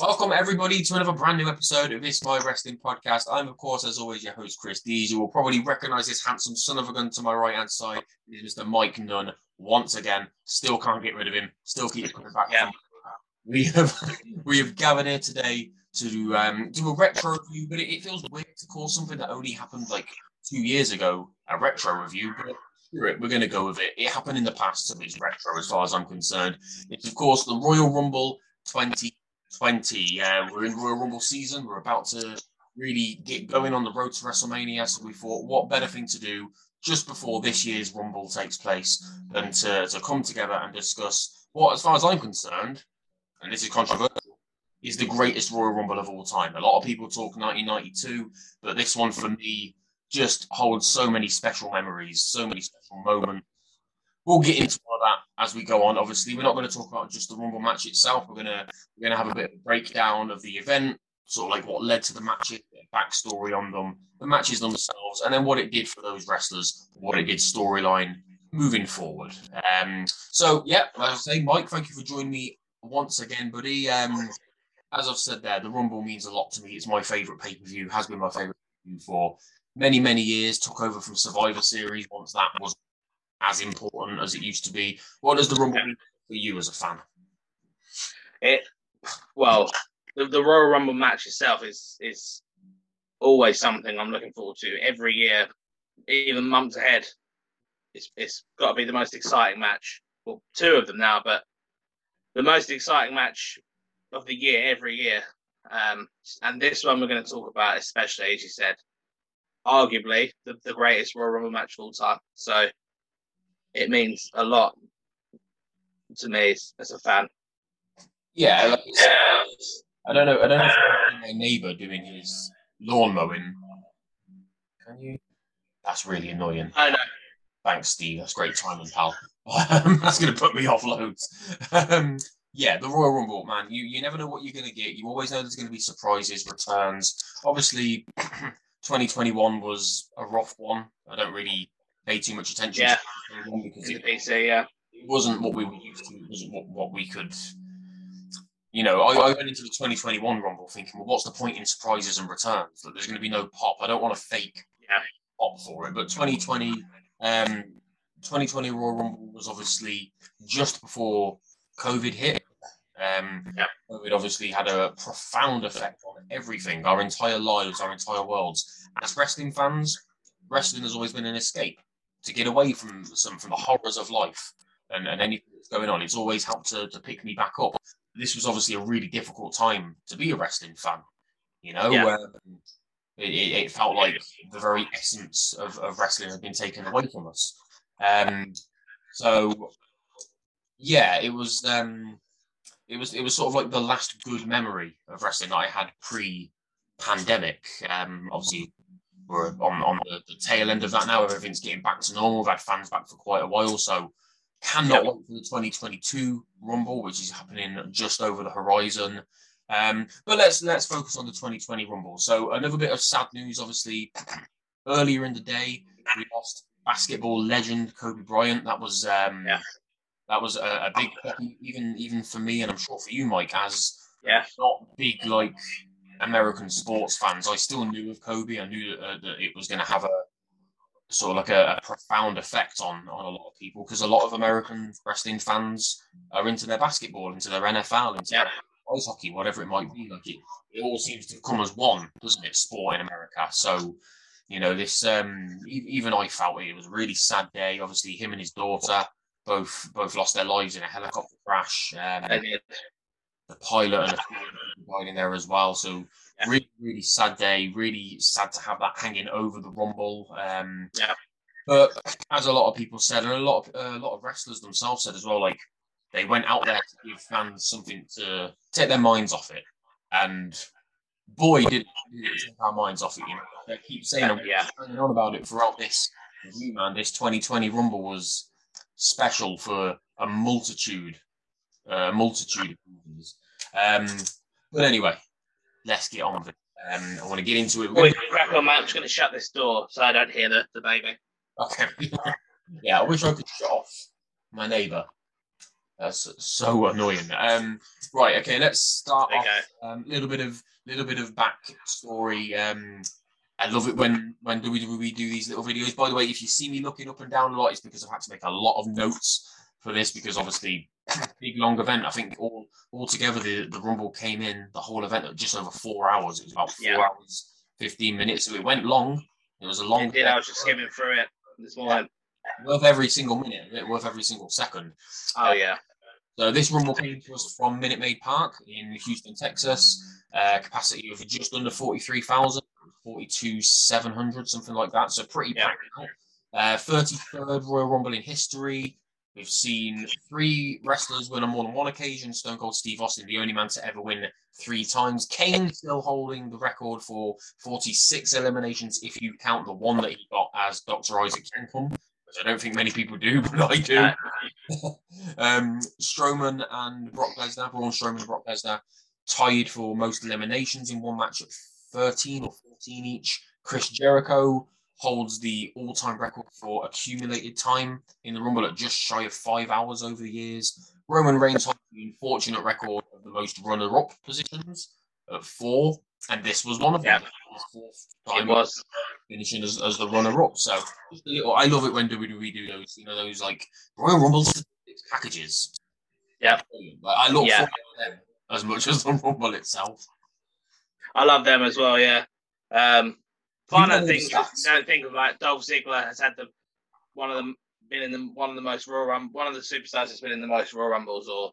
Welcome everybody to another brand new episode of this My Wrestling Podcast. I'm of course, as always, your host Chris Dees. You will probably recognise this handsome son of a gun to my right hand side. It is Mr. Mike Nunn. Once again, still can't get rid of him. Still keep coming back. Yeah. We have we have gathered here today to um, do a retro review, but it, it feels weird to call something that only happened like two years ago a retro review. But we're going to go with it. It happened in the past, so it's retro as far as I'm concerned. It's of course the Royal Rumble 2020. Uh, we're in Royal Rumble season. We're about to really get going on the road to WrestleMania. So we thought, what better thing to do just before this year's Rumble takes place than to, to come together and discuss what, as far as I'm concerned, and this is controversial, is the greatest Royal Rumble of all time. A lot of people talk 1992, but this one for me just holds so many special memories, so many special moments. We'll get into all of that as we go on. Obviously, we're not going to talk about just the Rumble match itself. We're gonna we're gonna have a bit of a breakdown of the event, sort of like what led to the matches, backstory on them, the matches themselves, and then what it did for those wrestlers, what it did storyline moving forward. Um, so yeah, as I say, Mike, thank you for joining me once again, buddy. Um, as I've said there, the Rumble means a lot to me. It's my favourite pay per view, has been my view for many, many years. Took over from Survivor Series once that was as important as it used to be. What does the Rumble mean for you as a fan? It well, the, the Royal Rumble match itself is is always something I'm looking forward to every year, even months ahead. It's it's got to be the most exciting match. Well, two of them now, but the most exciting match of the year every year. Um, and this one we're going to talk about, especially as you said, arguably the, the greatest Royal Rumble match of all time. So it means a lot to me as, a fan. Yeah, like, I don't know. I don't know if my neighbour doing his lawn mowing. Can you? That's really annoying. I know. Thanks, Steve. That's great timing, pal. Um, that's going to put me off loads. Um, yeah, the Royal Rumble, man. You you never know what you're going to get. You always know there's going to be surprises, returns. Obviously, 2021 was a rough one. I don't really pay too much attention Yeah. to 2021 because it, PC, yeah. it wasn't what we were used to. It wasn't what, what we could. You know, I, I went into the 2021 Rumble thinking, well, what's the point in surprises and returns? That there's going to be no pop. I don't want to fake Yeah. pop for it. But 2020, um, 2020 Royal Rumble was obviously just before COVID hit. Um, Yeah. COVID obviously had a profound effect on everything, our entire lives, our entire worlds. As wrestling fans, wrestling has always been an escape to get away from some from the horrors of life and, and anything that's going on. It's always helped to, to pick me back up. This was obviously a really difficult time to be a wrestling fan. You know, Yeah. um, it, it, felt like the very essence of, of wrestling had been taken away from us. Um, so yeah, it was um, it was it was sort of like the last good memory of wrestling that I had pre-pandemic. Um, obviously, we're on on the, the tail end of that now. Everything's getting back to normal. We've had fans back for quite a while, so cannot Yeah. wait for the 2022 Rumble, which is happening just over the horizon. Um, but let's let's focus on the 2020 Rumble. So another bit of sad news, obviously, earlier in the day we lost basketball legend Kobe Bryant. That was um, Yeah. that was a, a big even even for me, and I'm sure for you, Mike, as Yeah. not big like American sports fans. I still knew of Kobe. I knew uh, that it was going to have a sort of like a, a profound effect on on a lot of people because a lot of American wrestling fans are into their basketball, into their NFL, into Yeah. their ice hockey, whatever it might be. Like it, it all seems to come as one, doesn't it? Sport in America. So, you know, this um, even I felt it was a really sad day. Obviously, him and his daughter both both lost their lives in a helicopter crash. Um, the pilot and a few other people died in there as well. So Yeah. really, really sad day. Really sad to have that hanging over the Rumble. Um, Yeah. But as a lot of people said, and a lot of a lot of wrestlers themselves said as well, like they went out there to give fans something to take their minds off it. And boy, did, it take our minds off it. You know, they keep saying Yeah. hanging on about it throughout this review, man. This 2020 Rumble was special for a multitude, a multitude of reasons. Um, but anyway, let's get on with it. Um, I want to get into it. We're gonna- crack on, man. I'm just going to shut this door so I don't hear the, the baby. Okay. yeah, I wish I could shut off my neighbour. That's so annoying. Um, right. Okay. Let's start off. go. Um, little bit of little bit of backstory. Um, I love it when when WWE do these little videos. By the way, if you see me looking up and down a lot, it's because I've had to make a lot of notes for this because obviously big long event. I think all altogether the the Rumble came in the whole event at just over four hours. It was about four Yeah. hours fifteen minutes, so it went long. It was a long. It did. I was just skimming through it this morning. worth every single minute, worth every single second. Oh, yeah. So this rumble came to us from Minute Maid Park in Houston, Texas. Uh, capacity of just under 43,000, 42,700, something like that. So pretty Yeah. packed. Uh, 33rd Royal Rumble in history. We've seen three wrestlers win on more than one occasion. Stone Cold Steve Austin, the only man to ever win three times. Kane still holding the record for 46 eliminations if you count the one that he got as Dr. Isaac Yankem, which I don't think many people do, but I do. Um, Strowman and Brock Lesnar, Braun Strowman and Brock Lesnar, tied for most eliminations in one match at 13 or 14 each. Chris Jericho holds the all-time record for accumulated time in the Rumble at just shy of five hours over the years. Roman Reigns holds the unfortunate record of the most runner-up positions at four, and this was one of them. Fourth it was. finishing as, as the runner up. So little, I love it when WWE do those, you know, those like Royal Rumble packages. Yeah. I look Yeah. them as much as the Rumble itself. I love them as well, yeah. Um, find know out the things you don't think of like Dolph Ziggler has had the one of them been in the one of the most raw Rum one of the superstars that's been in the most raw Rumbles or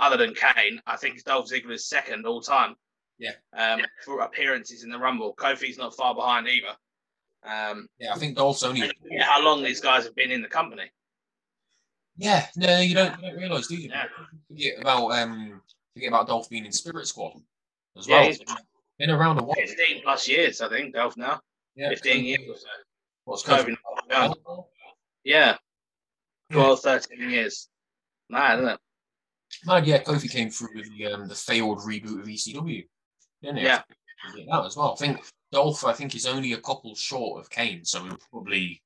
other than Kane, I think Dolph Ziggler's second all time. Yeah. Um, for appearances in the Rumble. Kofi's not far behind either. Um, Yeah, I think Dolph's only. yeah, how long these guys have been in the company. Yeah, no, you don't, you don't realise, do you? Yeah. Forget about um, forget about Dolph being in Spirit Squad as Yeah, well. Been around a while. 15 plus years, I think, Dolph now. Yeah, 15 years or so. What's Kofi? Yeah. 12, 13 years. Mad, isn't it? Man, yeah, Kofi came through with the um, the failed reboot of ECW, didn't he? Yeah. That as well. I think Dolph, I think, is only a couple short of Kane, so we'll probably,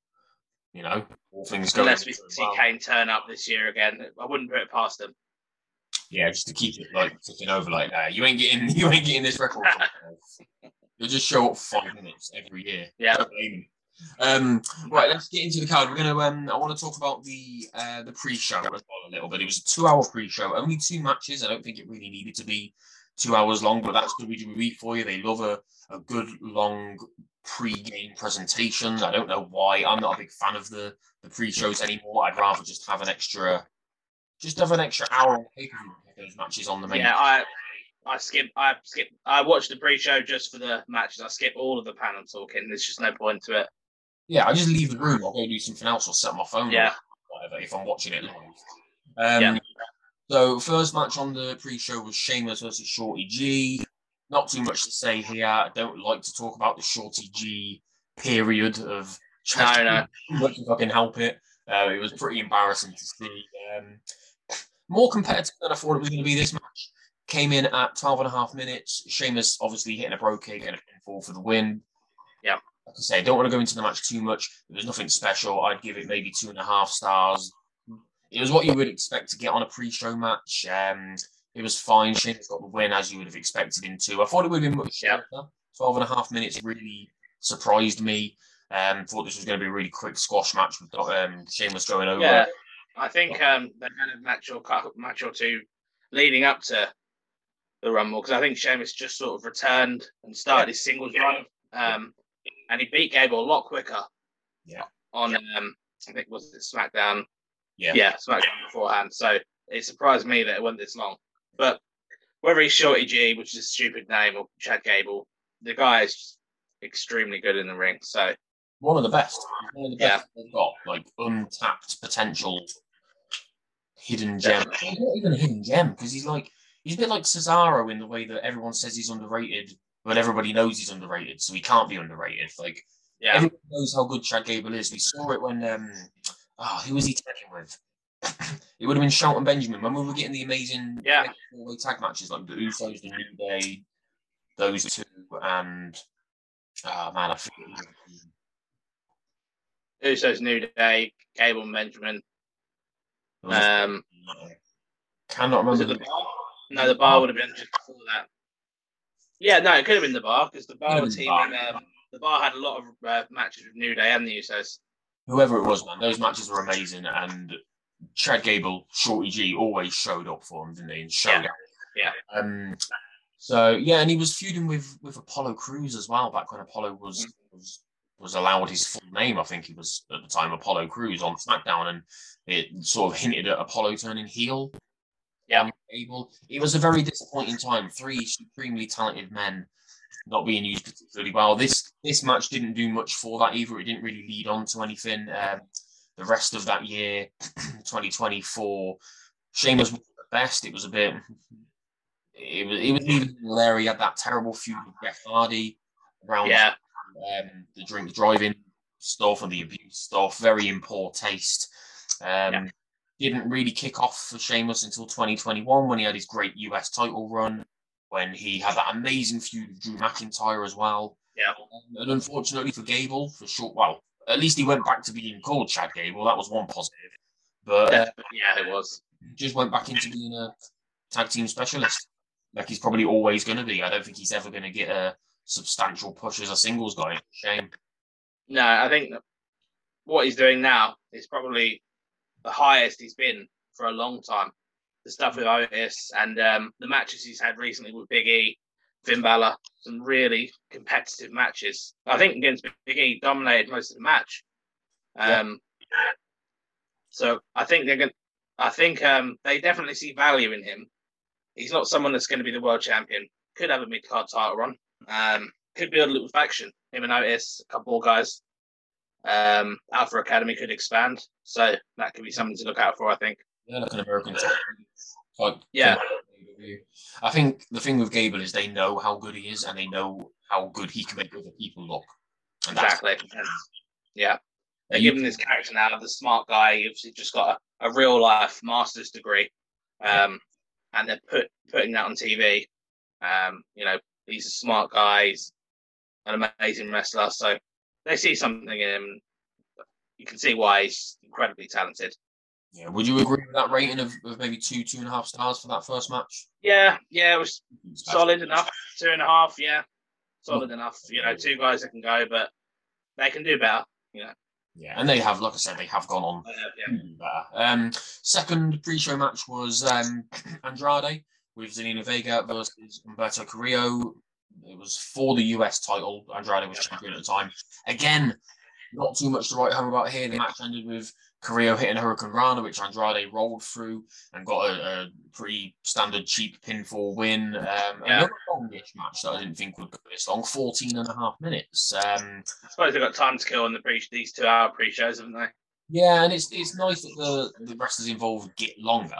you know, all things going. Unless we see well. Kane turn up this year again. I wouldn't put it past him. Yeah, just to keep it like ticking over like that. You ain't getting, you ain't getting this record. You'll just show up five minutes every year. Yeah. Don't blame me. Um, right, let's get into the card. We're gonna. Um, I want to talk about the uh, the pre-show as well a little bit. It was a two-hour pre-show, only two matches. I don't think it really needed to be two hours long, but that's WWE for you. They love a, a good long pre-game presentation. I don't know why. I'm not a big fan of the the pre-shows anymore. I'd rather just have an extra, just have an extra hour on Those matches on the main. Yeah, I I skip I skip I watched the pre-show just for the matches. I skip all of the panel talking. There's just no point to it. Yeah, I just leave the room. I'll go do something else or set my phone. Yeah. Or whatever if I'm watching it live. Um, Yeah. So first match on the pre-show was Sheamus versus Shorty G. Not too much to say here. I don't like to talk about the Shorty G period of No, no. too much if I can help it. Uh, it was pretty embarrassing to see. Um, more competitive than I thought it was going to be this match. Came in at 12 and a half minutes. Sheamus obviously hitting a Brogue kick and a pinfall for the win. Yeah. Like I say, I don't want to go into the match too much. There was nothing special. I'd give it maybe two and a half stars. It was what you would expect to get on a pre-show match. Um, it was fine. Sheamus got the win as you would have expected him to. I thought it would have been much Yeah. shorter. 12 and a half minutes really surprised me. Um, thought this was going to be a really quick squash match with um, Sheamus going over. Yeah. I think um, they had a match or match or two leading up to the Rumble because I think Sheamus just sort of returned and started his singles run, um, and he beat Gable a lot quicker. Yeah. On um, I think was it SmackDown? Yeah. Yeah, SmackDown beforehand. So it surprised me that it went this long. But whether he's Shorty G, which is a stupid name, or Chad Gable, the guy is extremely good in the ring. So One of the best. One of the Yeah. they've got. Like untapped potential hidden gem. He's not even a hidden gem because he's like he's a bit like Cesaro in the way that everyone says he's underrated, but everybody knows he's underrated, so he can't be underrated. Like Yeah. everyone knows how good Chad Gable is. We saw it when um oh who was he tagging with? it would have been Shelton Benjamin when we were getting the amazing Yeah. tag matches like the Usos, the New Day, those two, and oh man, I forget. Usos New Day, Gable and Benjamin. Um, Cannot remember. the bar? No, the bar would have been just before that. Yeah, no, it could have been the bar because the bar team. the. Bar. Um, the bar had a lot of uh, matches with New Day and the Usos. whoever it was, man, those matches were amazing. And Chad Gable, Shorty G, always showed up for him, didn't he? And showed Yeah. out. Yeah. Um. So yeah, and he was feuding with with Apollo Crews as well back when Apollo was Mm. was was allowed his full name. I think he was at the time Apollo Crews on SmackDown, and it sort of hinted at Apollo turning heel. Yeah. on Gable. It was a very disappointing time. Three supremely talented men not being used particularly well. This this match didn't do much for that either. It didn't really lead on to anything. Um, the rest of that year, 2024, Sheamus was the best. It was a bit. It was, it was even Larry had that terrible feud with Jeff Hardy around Yeah, um, the drink driving stuff and the abuse stuff. Very in poor taste. Um, Yeah. Didn't really kick off for Sheamus until 2021 when he had his great US title run, when he had that amazing feud with Drew McIntyre as well. Yeah. Um, and unfortunately for Gable, for short, well, at least he went back to being called Chad Gable. That was one positive. But uh, yeah, it was. just went back into being a tag team specialist, like he's probably always going to be. I don't think he's ever going to get a substantial push as a singles guy. Shame. No, I think what he's doing now is probably the highest he's been for a long time. The stuff with Otis and um, the matches he's had recently with Big E, Finn Balor, some really competitive matches. I think against Big E, dominated most of the match. Um, So I think they're going. I think um, they definitely see value in him. He's not someone that's going to be the world champion. Could have a mid card title run. Um, could build a little faction. Him and Otis, a couple more guys. Um, Alpha Academy could expand, so that could be something to look out for. I think. Yeah, like an American Yeah. I think the thing with Gable is they know how good he is and they know how good he can make other people look. And Exactly. Yeah. They're giving this character now the smart guy. He's obviously just got a, a real life master's degree, um, and they're put putting that on TV. Um, you know, he's a smart guy. He's an amazing wrestler. So they see something in him. You can see why he's incredibly talented. Yeah, would you agree with that rating of, of maybe two, two and a half stars for that first match? Yeah, yeah, it was solid enough. Two and a half, yeah, solid enough. You know, two guys that can go, but they can do better. You know, Yeah, and they have, like I said, they have gone on Uh, yeah. better. Um, second pre-show match was um, Andrade with Zelina Vega versus Humberto Carrillo. It was for the US title. Andrade was champion at the time. Again, not too much to write home about here. The match ended with Carrillo hitting Hurricanrana, which Andrade rolled through and got a, a pretty standard cheap pinfall win. Um, Yeah. Another longish match that I didn't think would go this long, 14 and a half minutes. Um, I suppose they've got time to kill in the pre these two hour pre shows, haven't they? Yeah, and it's it's nice that the the wrestlers involved get longer.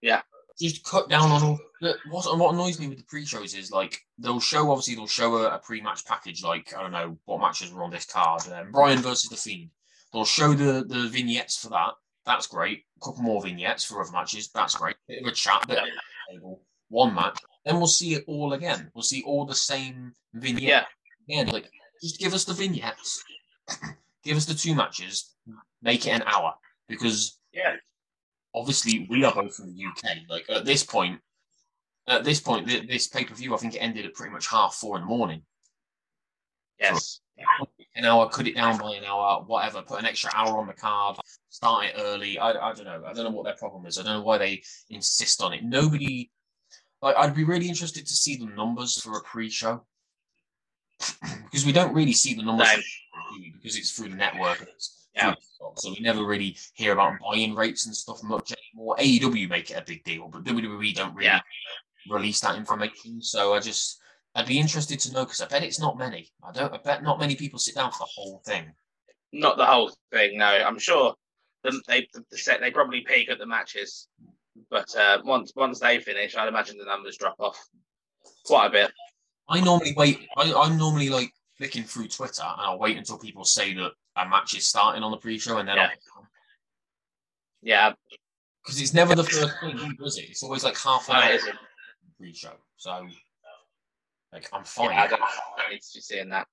Yeah. Just cut down on all. Look, What what annoys me with the pre-shows is like they'll show obviously they'll show a, a pre-match package like I don't know what matches were on this card. Um, Bryan versus the Fiend. They'll show the the vignettes for that. That's great. A couple more vignettes for other matches. That's great. Bit of a chat. Bit of. One match. Then we'll see it all again. We'll see all the same vignette Yeah, again. Like, just give us the vignettes, give us the two matches, make it an hour because yeah, obviously we are both from the UK. Like at this point, at this point, th- this pay per view, I think it ended at pretty much half four in the morning. yes, An hour, cut it down by an hour, whatever. Put an extra hour on the card. Start it early. I, I don't know. I don't know what their problem is. I don't know why they insist on it. Nobody. Like, I'd be really interested to see the numbers for a pre-show because we don't really see the numbers Same. because it's through the network. it's Yeah. So we never really hear about buy-in rates and stuff much anymore. AEW make it a big deal, but WWE don't really Yeah. release that information. So I just, I'd be interested to know because I bet it's not many. I don't. I bet not many people sit down for the whole thing. not the whole thing. No, I'm sure the, they the set they probably peak at the matches, but uh, once once they finish, I'd imagine the numbers drop off quite a bit. I normally wait. I, I'm normally like flicking through Twitter, and I'll wait until people say that a match is starting on the pre-show, and then Yeah. I'll Yeah, because it's never the first thing he does it. It's always like half an hour pre-show. So, like, I'm fine. Yeah, I don't, I don't need to be seeing that.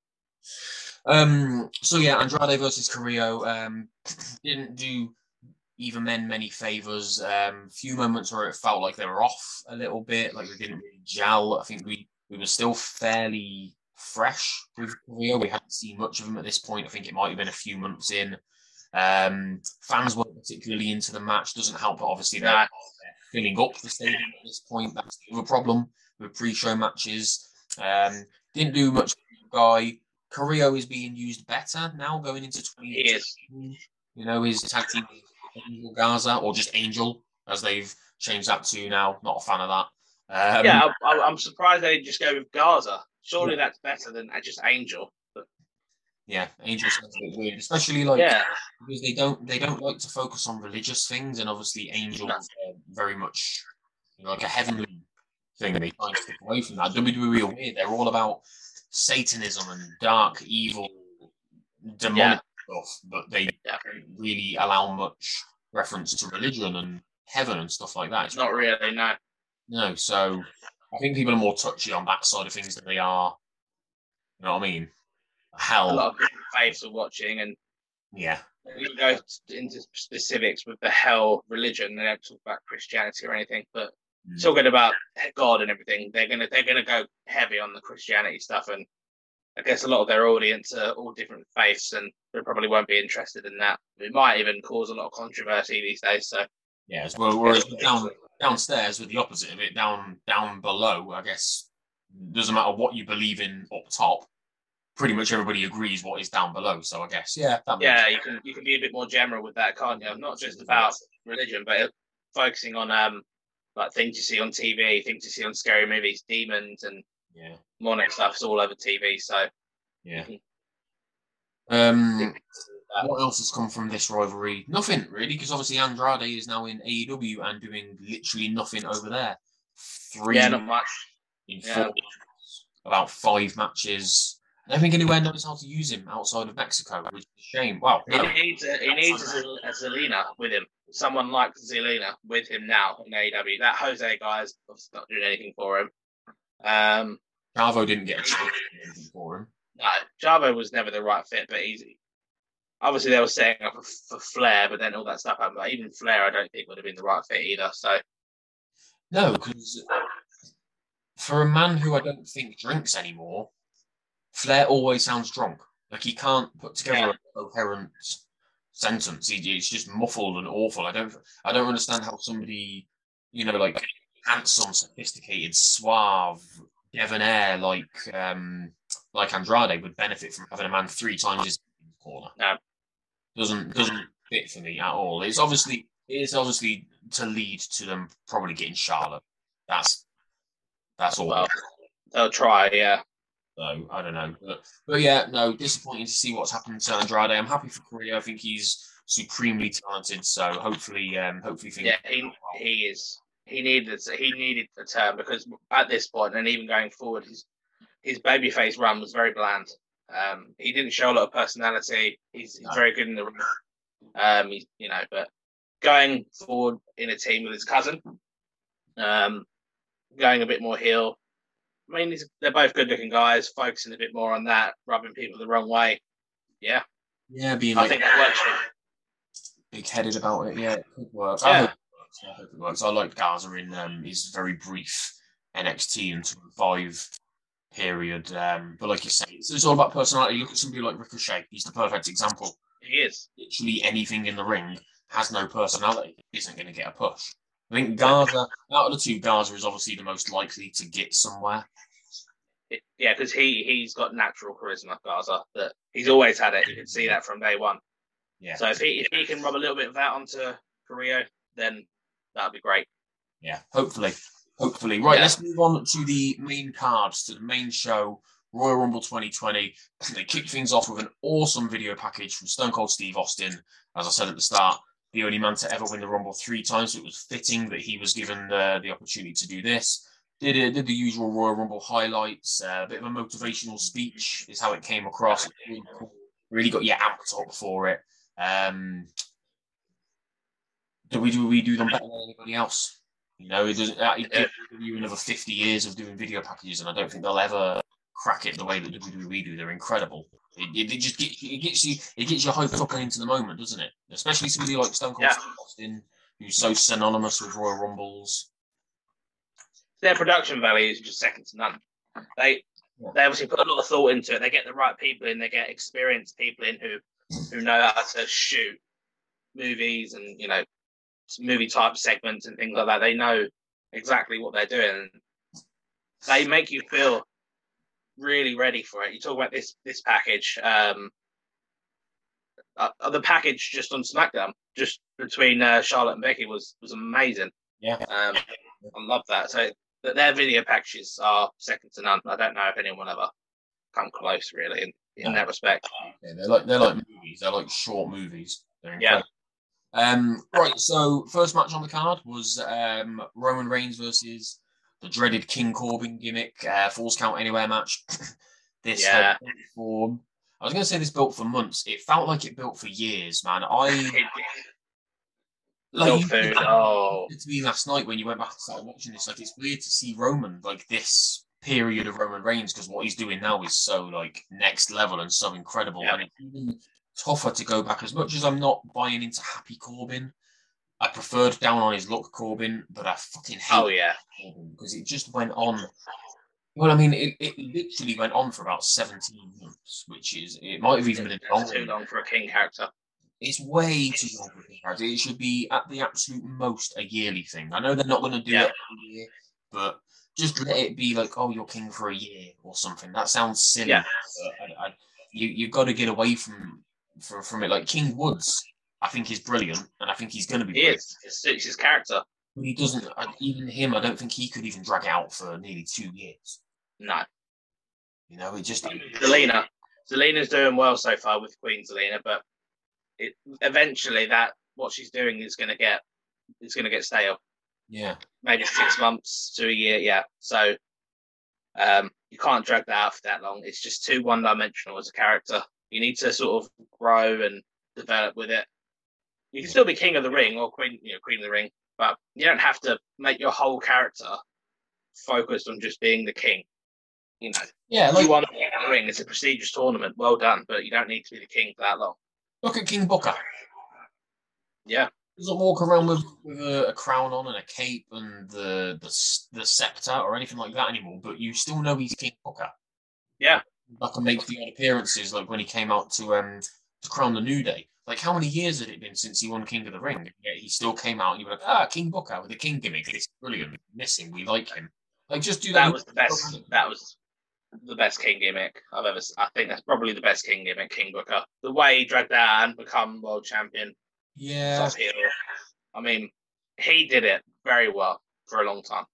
Um. So yeah, Andrade versus Carrillo um, didn't do either men many favors. Um, few moments where it felt like they were off a little bit, like they didn't really gel. I think we we were still fairly fresh with Carrillo. We haven't seen much of him at this point. I think it might have been a few months in. Um, fans weren't particularly into the match. Doesn't help, but obviously they're filling up the stadium at this point. That's the other problem with pre-show matches. Um, didn't do much. for the Guy Carrillo is being used better now going into He 20. You know, his tag team with Angel Garza or just Angel as they've changed that to now. Not a fan of that. Um, yeah, I, I, I'm surprised they didn't just go with Gaza. Surely that's better than just Angel. But yeah, Angel sounds a bit weird, especially like yeah, because they don't they don't like to focus on religious things, and obviously Angel is uh, very much you know, like a heavenly thing. and They try and stick away from that. WWE are weird. They're all about Satanism and dark, evil, demonic stuff, but they Yeah. don't really allow much reference to religion and heaven and stuff like that. It's not really. No. no, so I think people are more touchy on that side of things than they are. You know what I mean? Hell, A lot of different faiths are watching, and yeah, we go into specifics with the hell religion. They don't talk about Christianity or anything, but Mm. talking about God and everything, they're gonna they're gonna go heavy on the Christianity stuff, and I guess a lot of their audience are all different faiths, and they probably won't be interested in that. It might even cause a lot of controversy these days. So Yeah, as well, whereas down downstairs with the opposite of it, down down below, I guess doesn't matter what you believe in up top. Pretty much everybody agrees what is down below. So I guess yeah, that makes yeah, you can you can be a bit more general with that, can't you? Not just about religion, but focusing on um like things you see on TV, things you see on scary movies, demons and yeah, demonic stuff's all over TV. So yeah. Mhm. Um, what else has come from this rivalry? Nothing really, because obviously Andrade is now in AEW and doing literally nothing over there. Three yeah, not much. in yeah. four, about five matches. I don't think anywhere knows how to use him outside of Mexico, which is a shame. Wow, He no. needs a, he needs a, a Zelina with him. Someone like Zelina with him now in AEW. That Jose guy is obviously not doing anything for him. Um, Chavo didn't get a chance for him. no, Chavo was never the right fit, but he's obviously they were setting up for, Flair, but then all that stuff happened. But even Flair, I don't think would have been the right fit either. So No, because for a man who I don't think drinks anymore, Flair always sounds drunk. Like he can't put together Yeah. a coherent sentence. He, it's just muffled and awful. I don't, I don't understand how somebody, you know, like handsome, sophisticated, suave, debonair, like um, like Andrade would benefit from having a man three times his corner. No. Doesn't doesn't fit for me at all. It's obviously it's obviously to lead to them probably getting Charlotte. That's that's all. well, they'll try. Yeah, So I don't know, but, but yeah, no, disappointing to see what's happened to Andrade. I'm happy for Korea. I think he's supremely talented. So hopefully, um, hopefully yeah, he he is. He needed he needed the turn because at this point and even going forward, his his babyface run was very bland. Um, he didn't show a lot of personality. He's, he's No. very good in the ring. Um, he's, you know, but going forward in a team with his cousin, um, going a bit more heel. I mean, he's, they're both good-looking guys. Focusing a bit more on that, rubbing people the wrong way. Yeah, yeah, being I like think that works. big-headed about it. Yeah, it could work. Yeah. I hope it works. I hope it works. I liked Garza in um, his very brief NXT and five period. Um, but like you say, it's, it's all about personality. Look at somebody like Ricochet. He's the perfect example. He is. literally anything in the ring has no personality, isn't going to get a push. I think Garza, out of the two, Garza is obviously the most likely to get somewhere. It- yeah, because he he's got natural charisma, Garza. That he's always had it. You can see that from day one. Yeah, So if he if he can rub a little bit of that onto Carrillo, then that'd be great. yeah. Hopefully, hopefully. Right, Yeah. let's move on to the main cards, to the main show, Royal Rumble 2020. They kicked things off with an awesome video package from Stone Cold Steve Austin. As I said at the start, the only man to ever win the Rumble three times. So it was fitting that he was given the, the opportunity to do this. Did it, did the usual Royal Rumble highlights, uh, a bit of a motivational speech is how it came across. Really, really got you amped up for it. Um, do we do we do them better than anybody else? You know, it doesn't. It gives you another fifty years of doing video packages, and I don't think they'll ever crack it the way that WWE do. They're incredible. It, it, it just get, it gets you it gets you hyped up into the moment, doesn't it? Especially somebody like Stone Cold Yeah. Austin, who's so synonymous with Royal Rumbles. Their production value is just second to none. They Yeah. they obviously put a lot of thought into it. They get the right people in. They get experienced people in who who know how to shoot movies and you know movie type segments and things like that. They know exactly what they're doing. They make you feel really ready for it. You talk about this this package. Um, uh, uh, the package just on SmackDown, just between uh, Charlotte and Becky, was was amazing. Yeah. Um, I love that. So that their video packages are second to none. I don't know if anyone ever come close really in, in No. that respect. Yeah, they're like they're like movies. They're like short movies. They're Yeah. Um, right. So first match on the card was um, Roman Reigns versus the dreaded King Corbin gimmick, uh, Falls Count Anywhere match. this Yeah. built I was going to say this built for months. It felt like it built for years, man. I like food. Oh, to me last night when you went back and started watching this. Like it's weird to see Roman like this period of Roman Reigns because what he's doing now is so like next level and so incredible. Yeah. And it's tougher to go back as much as I'm not buying into Happy Corbin. I preferred down on his luck Corbin, but I fucking hate oh yeah. Corbin because it just went on. Well, I mean, it, it literally went on for about 17 months, which is, it might have even been That's too longer. long for a king character. It's way too long for a King character. It should be at the absolute most a yearly thing. I know they're not going to do Yeah. it every year, but just let it be like, oh, you're king for a year or something. That sounds silly. Yeah. but I, I, you you've got to get away from from, from it. Like King Woods, I think is brilliant, and I think he's going to be. He brilliant. is. It suits his character. But he doesn't. Even him, I don't think he could even drag out for nearly two years. No. You know, it just. Zelina. Zelina's doing well so far with Queen Zelina, but it eventually that what she's doing is going to get is going to get stale. Yeah. Maybe six months to a year. Yeah. So um, you can't drag that out for that long. It's just too one dimensional as a character. You need to sort of grow and develop with it. You can still be king of the ring or queen, you know, queen of the ring, but you don't have to make your whole character focused on just being the king. You know, Yeah. Like you won the King of the ring. It's a prestigious tournament. Well done, but you don't need to be the king for that long. look at King Booker. Yeah, doesn't walk around with, with a, a crown on and a cape and the, the the scepter or anything like that anymore. But you still know he's King Booker. Yeah. Like and make the odd appearances, like when he came out to um to crown the New Day. Like how many years had it been since he won King of the Ring? And Yet he still came out and you were like, ah, King Booker with the King gimmick. It's brilliant. Missing. We like him. Like just do that. that was the best. That was the best king gimmick I've ever. I think that's probably the best king gimmick, King Booker. The way he dragged that and become world champion, Yeah. I mean, he did it very well for a long time.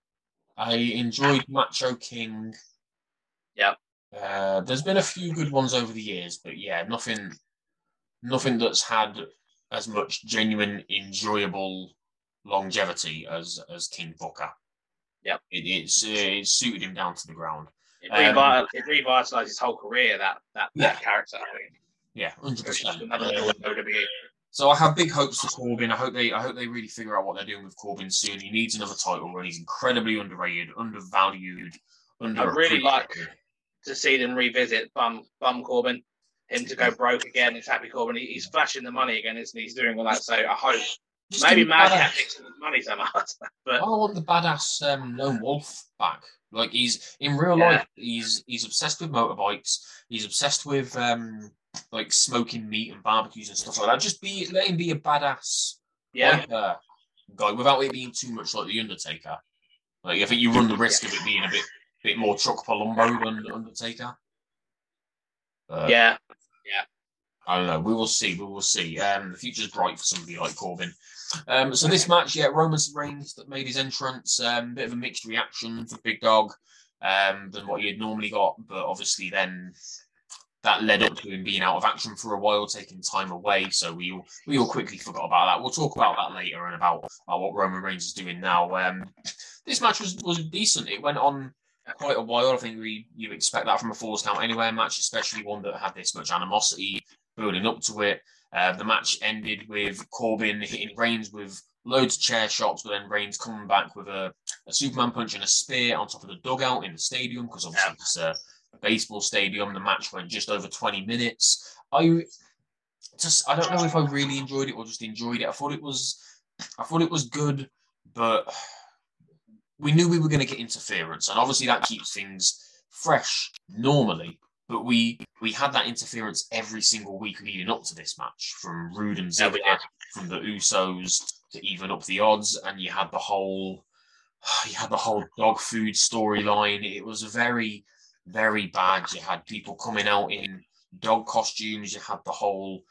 I enjoyed Macho King. Yep. Uh, there's been a few good ones over the years, but yeah, nothing, nothing that's had as much genuine, enjoyable longevity as as King Booker. Yeah, It, it's uh, it suited him down to the ground. It, Um, it revitalized his whole career. That that, Yeah. that character. I. Yeah, hundred percent. another level of WWE. So I have big hopes for Corbin. I hope they I hope they really figure out what they're doing with Corbin soon. He needs another title and He's incredibly underrated, undervalued, under. I really like- To see them revisit Bum Bum Corbin, him to go broke again. It's Happy Corbin. He, he's flashing the money again, isn't he? He's doing all that. So I hope maybe Madcap thinks the money so much. But I want the badass um, lone wolf back. Like he's in real Yeah. life, he's he's obsessed with motorbikes. He's obsessed with um like smoking meat and barbecues and stuff like that. Just be let him be a badass yeah, guy without it being too much like the Undertaker. Like I think you run the risk of it being a bit bit more Chuck Palumbo than Undertaker. Uh, yeah, I don't know. We will see. We will see. Um, the future's bright for somebody like Corbin. Um, so this match, yeah, Roman Reigns that made his entrance. Um, bit of a mixed reaction for Big Dog um, than what he had normally got, but obviously then that led up to him being out of action for a while, taking time away. So we all, we all quickly forgot about that. We'll talk about that later and about, about what Roman Reigns is doing now. Um, this match was, was decent. It went on quite a while. I think we you expect that from a Falls Count Anywhere match, especially one that had this much animosity building up to it. Uh, the match ended with Corbin hitting Reigns with loads of chair shots, but then Reigns coming back with a, a Superman punch and a spear on top of the dugout in the stadium because obviously yeah. it's a, a, baseball stadium. The match went just over 20 minutes. I just I don't know if I really enjoyed it or just enjoyed it. I thought it was I thought it was good, but we knew we were going to get interference, and obviously that keeps things fresh normally. But we we had that interference every single week leading up to this match, from Roode and Ziggler, yeah, from the Usos to even up the odds, and you had the whole you had the whole dog food storyline. It was very very bad. You had people coming out in dog costumes. You had the whole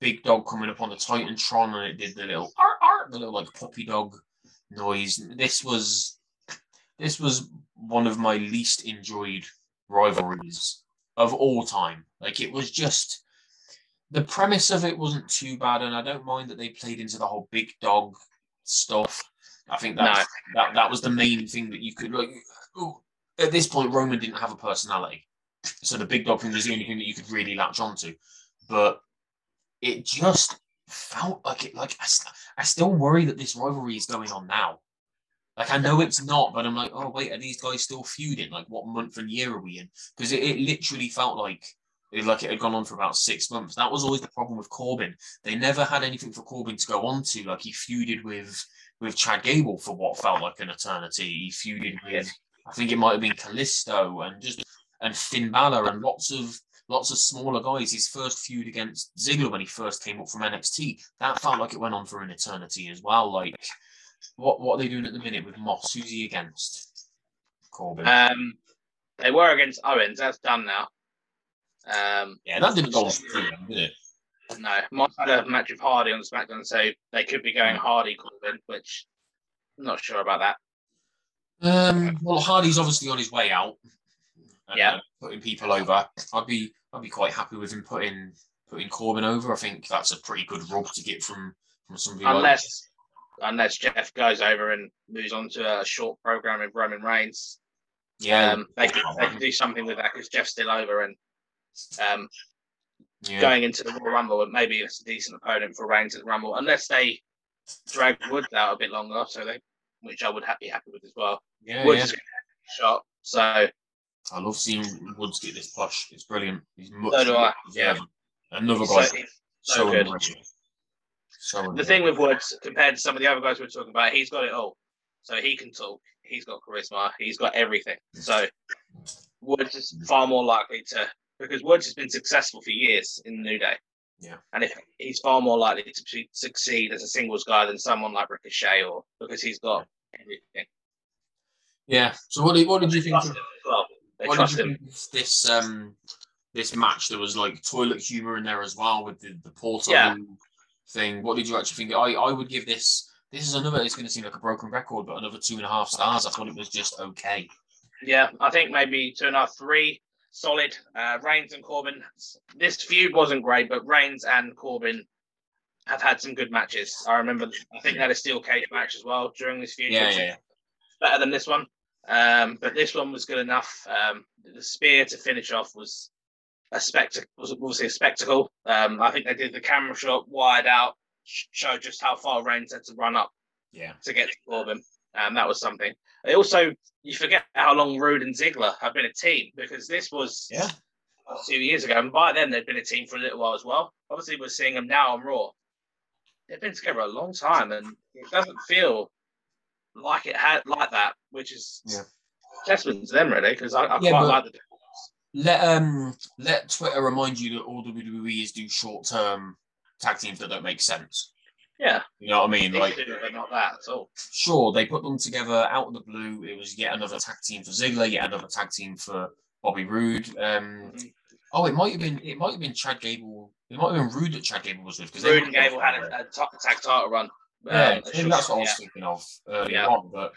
big dog coming up on the Titantron, and it did the little art art, the little like puppy dog noise. This was this was one of my least enjoyed rivalries of all time. Like it was just the premise of it wasn't too bad, and I don't mind that they played into the whole big dog stuff. I think that no. that, that was the main thing that you could like. Ooh, at this point, Roman didn't have a personality, so the big dog thing was the only thing that you could really latch onto. But it just felt like it. Like I, I still worry that this rivalry is going on now. Like I know it's not, but I'm like, oh wait, are these guys still feuding? Like what month and year are we in? Because it, it literally felt like it, like it had gone on for about six months. That was always the problem with Corbin. They never had anything for Corbin to go on to. Like he feuded with with Chad Gable for what felt like an eternity. He feuded with I think it might have been Kalisto and just and Finn Balor and lots of lots of smaller guys. His first feud against Ziggler when he first came up from NXT, that felt like it went on for an eternity as well. Like what what are they doing at the minute with Moss? Who's he against? Corbin. Um, they were against Owens. That's done now. Um, yeah, that didn't go on did it? No, Moss had a match with Hardy on SmackDown, so they could be going Hardy Corbin, which I'm not sure about that. Um, well, Hardy's obviously on his way out. Uh, yeah, putting people over. I'd be I'd be quite happy with him putting putting Corbin over. I think that's a pretty good rub to get from from somebody. Unless unless Jeff goes over and moves on to a short program with Roman Reigns. Yeah, um, they, can, they can do something with that because Jeff's still over and um, yeah. going into the Royal Rumble, maybe it's a decent opponent for Reigns at the Rumble, unless they drag Woods out a bit longer, so they, which I would be happy with as well. Yeah, Woods yeah. shot, so I love seeing Woods get this push. It's brilliant. He's much so do I. Yeah, another guy. So, so, so good. So the thing with Woods compared to some of the other guys we're talking about, he's got it all. So he can talk. He's got charisma. He's got everything. So Woods is far more likely to because Woods has been successful for years in the New Day. Yeah. And if he's far more likely to succeed as a singles guy than someone like Ricochet or because he's got everything. Yeah. So what did what did you think? Of, well. what did you him. think of this um this match? There was like toilet humor in there as well with the the portal yeah thing. What did you actually think? I, I would give this. This is another. It's going to seem like a broken record, but another two and a half stars. I thought it was just okay. Yeah, I think maybe two and a half, three. Solid. Uh, Reigns and Corbin. This feud wasn't great, but Reigns and Corbin have had some good matches. I remember. I think they had a steel cage match as well during this feud. Yeah, yeah, yeah. Better than this one. Um, but this one was good enough. Um, the spear to finish off was a spectacle was obviously a spectacle. Um, I think they did the camera shot wide out, show just how far Reigns had to run up yeah. to get to Corbin. Um, that was something. They also, you forget how long Roode and Ziggler have been a team because this was yeah. two years ago, and by then they'd been a team for a little while as well. Obviously, we're seeing them now on Raw. They've been together a long time, and it doesn't feel like it had like that, which is yeah. testament to them really because I, I yeah, quite but, like the let um let Twitter remind you that all WWE is do short term tag teams that don't make sense. Yeah, you know what I mean. Like, but not that at all. Sure, they put them together out of the blue. It was yet another tag team for Ziggler, yet another tag team for Bobby Roode. Um, mm-hmm. Oh, it might have been it might have been Chad Gable. It might have been Roode that Chad Gable was with because Roode and Gable had a tag title run. Yeah, um, that's what I was yeah. thinking of earlier yeah. on. But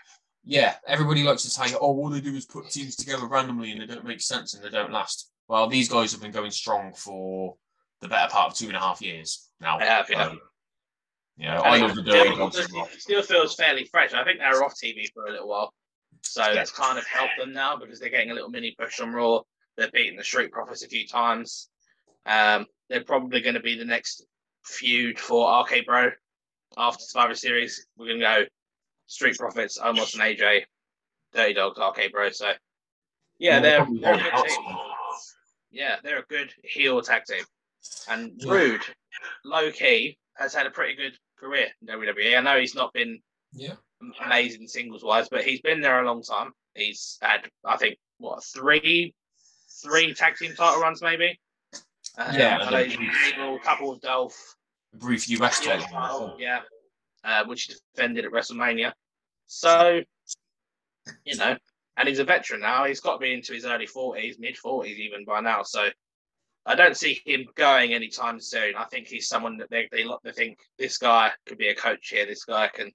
yeah, everybody likes to say, "Oh, all they do is put teams together randomly and they don't make sense and they don't last." Well, these guys have been going strong for the better part of two and a half years now. They have, yeah. Um, you know, I love the dirty still, dogs as well. still feels fairly fresh. I think they were off TV for a little while, so Yeah. that's kind of helped them now because they're getting a little mini push on Raw. They're beating the Street Profits a few times. Um, they're probably going to be the next feud for RK Bro after Survivor Series. We're going to go Street Profits, Omos and AJ, Dirty Dogs, RK Bro. So yeah, they're, they're a good team. Yeah, they're a good heel tag team. And Roode, low key, has had a pretty good career in WWE. I know he's not been Yeah. amazing singles wise, but he's been there a long time. He's had, I think, what three, three tag team title runs maybe. Uh, Yeah, I know and he's then- been able, a couple of Dolph, Brief US title, yeah, uh, which he defended at WrestleMania. So, you know, and he's a veteran now. He's got to be into his early forties, mid forties even by now. So. I don't see him going anytime soon. I think he's someone that they, they they think this guy could be a coach here. This guy can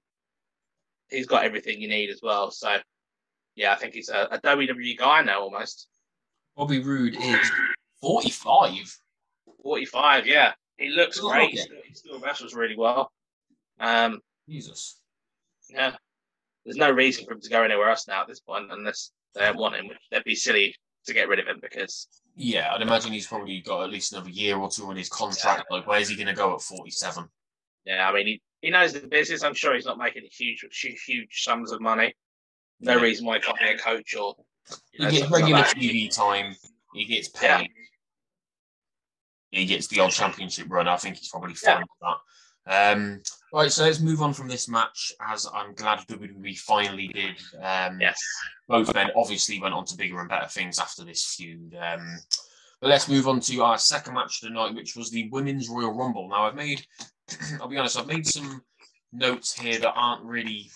he's got everything you need as well. So, yeah, I think he's a, a WWE guy now almost. Bobby Roode is 45. 45, yeah. He looks great. He still, he still wrestles really well. Um, Jesus. yeah. There's no reason for him to go anywhere else now at this point unless they want him, which they'd be silly to get rid of him because, Yeah, I'd imagine he's probably got at least another year or two on his contract. Like, where's he going to go at 47? yeah, I mean, he, he knows the business. I'm sure he's not making huge, huge, huge sums of money. No Yeah. reason why he can't be a coach or. He you know, gets regular like. TV time. He gets paid. Yeah. He gets the old championship run. I think he's probably Yeah. fine with that. Um, right, so let's move on from this match, as I'm glad WWE finally did. Um, Yes. both men obviously went on to bigger and better things after this feud. Um, but let's move on to our second match of the night, which was the Women's Royal Rumble. Now, I've made, I'll be honest, I've made some notes here that aren't really.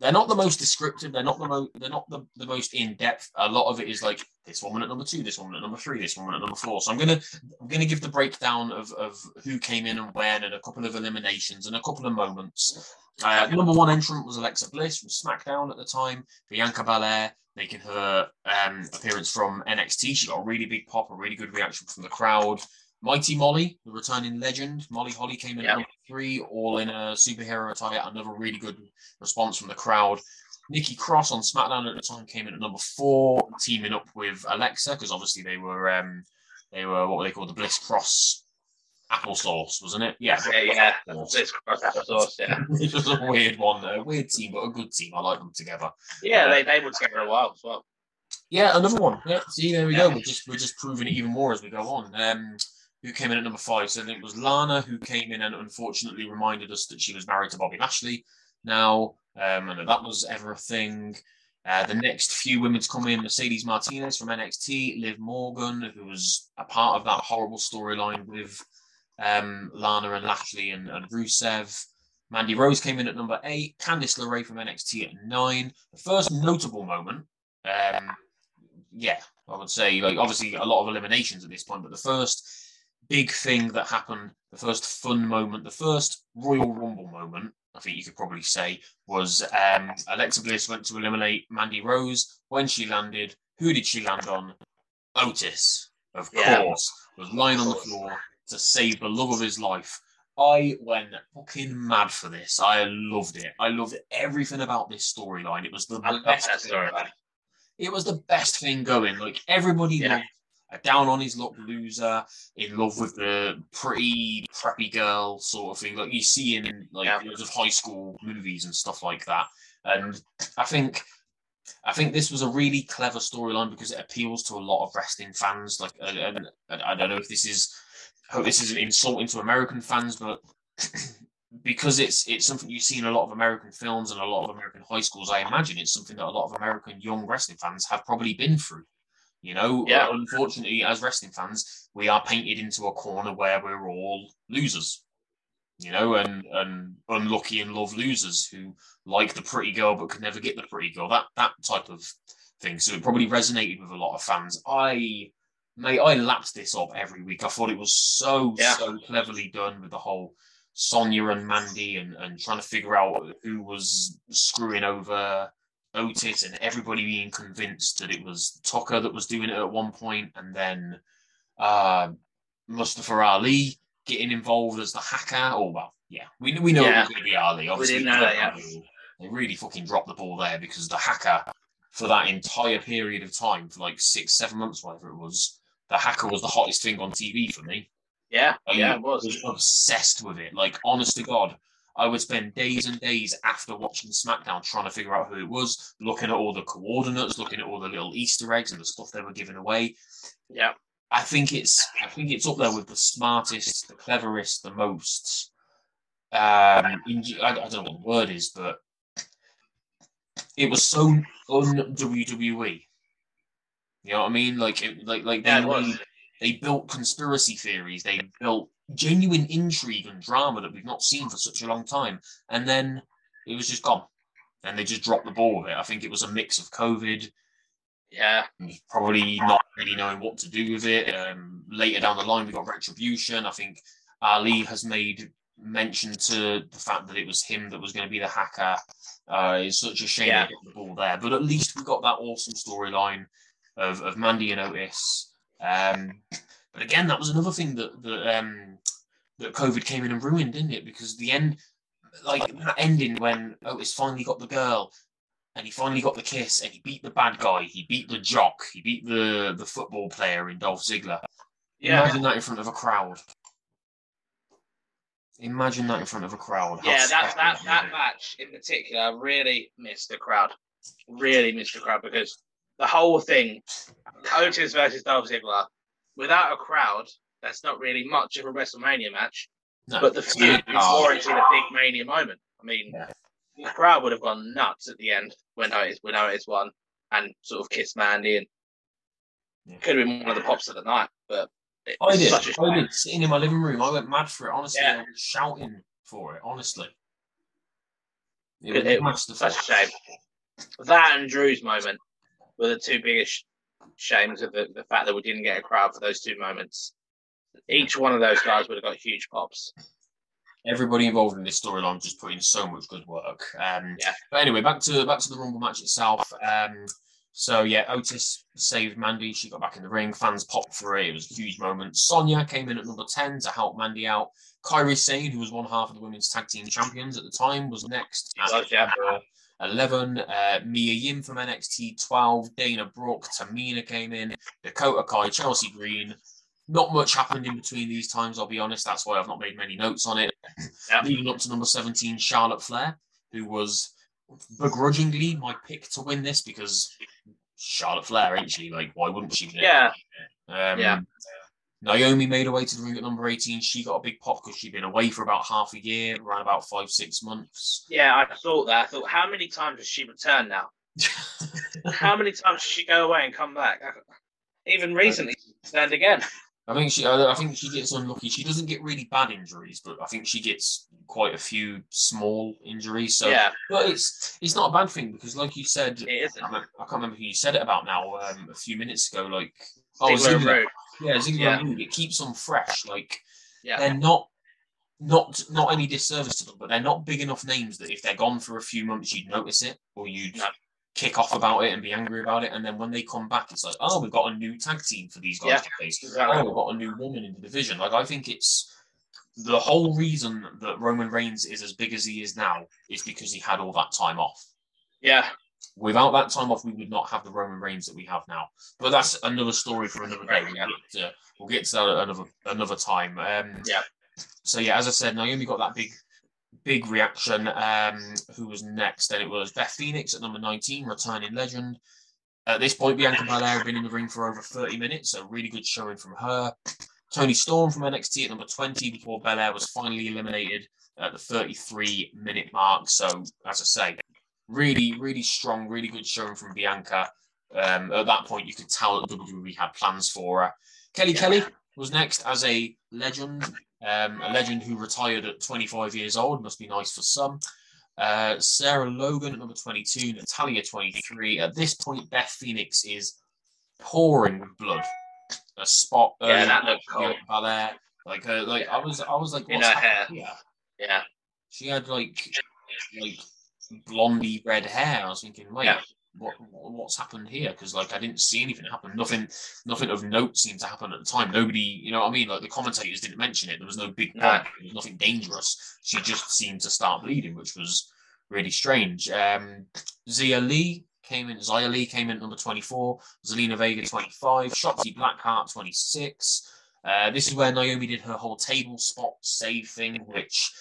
They're not the most descriptive. They're not the most. They're not the, the most in depth. A lot of it is like this woman at number two, this woman at number three, this woman at number four. So I'm gonna I'm gonna give the breakdown of of who came in and when, and a couple of eliminations and a couple of moments. Uh, number one entrant was Alexa Bliss from SmackDown at the time. Bianca Belair making her um, appearance from NXT. She got a really big pop, a really good reaction from the crowd. Mighty Molly, the returning legend, Molly Holly came in Yeah. Three, all in a superhero attire. Another really good response from the crowd. Nikki Cross on SmackDown at the time came in at number four, teaming up with Alexa because obviously they were um, they were what were they call the Bliss Cross applesauce, wasn't it? Yeah, Yeah, yeah. Applesauce. Cross applesauce, yeah. it was a weird one, a weird team, but a good team. I like them together. Yeah, they, they were together a while as well. Yeah, another one. Yeah, see, there we go. We're just we're just proving it even more as we go on. Um, who came in at number five? So it was Lana who came in and unfortunately reminded us that she was married to Bobby Lashley. Now, um, and that was ever a thing. Uh, the next few women to come in: Mercedes Martinez from NXT, Liv Morgan, who was a part of that horrible storyline with um, Lana and Lashley and, and Rusev. Mandy Rose came in at number eight. Candice LeRae from NXT at nine. The first notable moment um, yeah, I would say like obviously a lot of eliminations at this point, but the first big thing that happened, the first fun moment, the first Royal Rumble moment, I think you could probably say, was um, Alexa Bliss went to eliminate Mandy Rose. When she landed, who did she land on? Otis, of Yeah. course, was lying on the floor to save the love of his life. I went fucking mad for this. I loved it. I loved everything about this storyline. It was the I best storyline. it was the best thing going. Like everybody Yeah. A down on his luck loser, in love with the pretty preppy girl sort of thing, like you see in like Yeah. loads of high school movies and stuff like that. And I think I think this was a really clever storyline because it appeals to a lot of wrestling fans. Like, and, and I don't know if this is, I hope this isn't insulting to American fans, but because it's it's something you see in a lot of American films and a lot of American high schools, I imagine it's something that a lot of American young wrestling fans have probably been through. You know, uh, Yeah. unfortunately, as wrestling fans, we are painted into a corner where we're all losers. You know, and and unlucky and love losers who like the pretty girl but could never get the pretty girl. That that type of thing. So it probably resonated with a lot of fans. I mate, I lapped this up every week. I thought it was so Yeah. so cleverly done with the whole Sonya and Mandy and, and trying to figure out who was screwing over Otis and everybody being convinced that it was Tucker that was doing it at one point, and then uh, Mustafa Ali getting involved as the hacker. Oh well, yeah, we we know Yeah. it was going to be Ali. Obviously, didn't know that, yeah. they really fucking dropped the ball there because the hacker for that entire period of time, for like six, seven months, whatever it was, the hacker was the hottest thing on TV for me. Yeah, I yeah, it was. was obsessed with it. Like, honest to God, I would spend days and days after watching SmackDown trying to figure out who it was, looking at all the coordinates, looking at all the little Easter eggs and the stuff they were giving away. Yeah, I think it's I think it's up there with the smartest, the cleverest, the most. Um, I, I don't know what the word is, but it was so un WWE. You know what I mean? Like, it, like, like they yeah, was. they built conspiracy theories. They built genuine intrigue and drama that we've not seen for such a long time, and then it was just gone. And they just dropped the ball with it. I think it was a mix of COVID, Yeah, probably not really knowing what to do with it. Um, later down the line, we got retribution. I think Ali has made mention to the fact that it was him that was going to be the hacker. Uh, it's such a shame Yeah. they got the ball there, but at least we got that awesome storyline of, of Mandy and Otis. Um, but again, that was another thing that that um, that COVID came in and ruined, didn't it? Because the end, like that ending when Otis finally got the girl and he finally got the kiss and he beat the bad guy, he beat the jock, he beat the the football player in Dolph Ziggler. yeah, Imagine that in front of a crowd. Imagine that in front of a crowd. How yeah. That that that match in particular I really missed the crowd. Really missed the crowd because the whole thing, Otis versus Dolph Ziggler, without a crowd, that's not really much of a WrestleMania match. No, But the feud is warranted a big Mania moment. I mean, Yeah. the crowd would have gone nuts at the end when Otis when Otis won and sort of kissed Mandy and Yeah. could have been one of the pops of the night. But I was did. such a I did. Sitting in my living room, I went mad for it. Honestly, Yeah. I was shouting for it. Honestly, it, it was such a shame. That and Drew's moment were the two biggest shames of the, the fact that we didn't get a crowd for those two moments. Each one of those guys would have got huge pops everybody involved in this storyline just put in so much good work. Um, yeah. But anyway, back to back to the Rumble match itself. Um, so yeah, Otis saved Mandy. She got back in the ring. Fans popped for it. It was a huge moment. Sonya came in at number ten to help Mandy out. Kairi Sane, who was one half of the women's tag team champions at the time, was next. At, yeah, um, 11. Uh, Mia Yim from NXT 12. Dana Brooke, Tamina came in. Dakota Kai, Chelsea Green. Not much happened in between these times, I'll be honest. That's why I've not made many notes on it. Yep. Leading up to number 17, Charlotte Flair, who was begrudgingly my pick to win this because Charlotte Flair, ain't she? Like, why wouldn't she? Um, yeah. yeah. Naomi made her way to the ring at number 18. She got a big pop because she'd been away for about half a year, around about five, six months. yeah, I thought that. I thought, how many times has she returned now? How many times does she go away and come back? Even recently, she returned again. I think she, I think she gets unlucky. She doesn't get really bad injuries, but I think she gets quite a few small injuries. So, yeah, but it's it's not a bad thing because, like you said, it isn't. I can't, remember, I can't remember who you said it about now um, a few minutes ago. Like, oh, Ziggler and Ziggler. Roode. Yeah, Yeah. and Roode. It keeps them fresh. Like, Yeah, they're not not not any disservice to them, but they're not big enough names that if they're gone for a few months, you'd notice it or you'd kick off about it and be angry about it. And then when they come back, it's like, oh, we've got a new tag team for these guys Yeah, to face. exactly. Oh, we've got a new woman in the division. Like, I think it's the whole reason that Roman Reigns is as big as he is now is because he had all that time off. yeah, Without that time off, we would not have the Roman Reigns that we have now. But that's another story for another day. We'll get to, we'll get to that another another time. Um, Yeah. So yeah, as I said, Naomi got that big big reaction. Um, who was next? Then it was Beth Phoenix at number nineteen, returning legend. At this point, Bianca Belair had been in the ring for over thirty minutes, so really good showing from her. Toni Storm from NXT at number twenty before Belair was finally eliminated at the thirty-three minute mark. So as I say, really, really strong, really good showing from Bianca. Um, at that point, you could tell that WWE had plans for her. Kelly Yeah. Kelly was next as a legend, um, a legend who retired at 25 years old. Must be nice for some. Uh, Sarah Logan at number 22, Natalya 23. At this point, Beth Phoenix is pouring with blood. A spot. Yeah, early that looked cool. Like, uh, like I was, I was like, In what's her happening hair. here? yeah, She had like like blondie red hair. I was thinking, wait, Yeah. what what's happened here? Because like I didn't see anything happen. Nothing, nothing of note seemed to happen at the time. Nobody, you know what I mean? Like the commentators didn't mention it. There was no big No. bump. There was nothing dangerous. She just seemed to start bleeding, which was really strange. Um, Xia Li came in. Xia Li came in number twenty-four. Zelina Vega twenty-five. Shotzi Blackheart twenty-six. Uh, this is where Naomi did her whole table spot save thing, which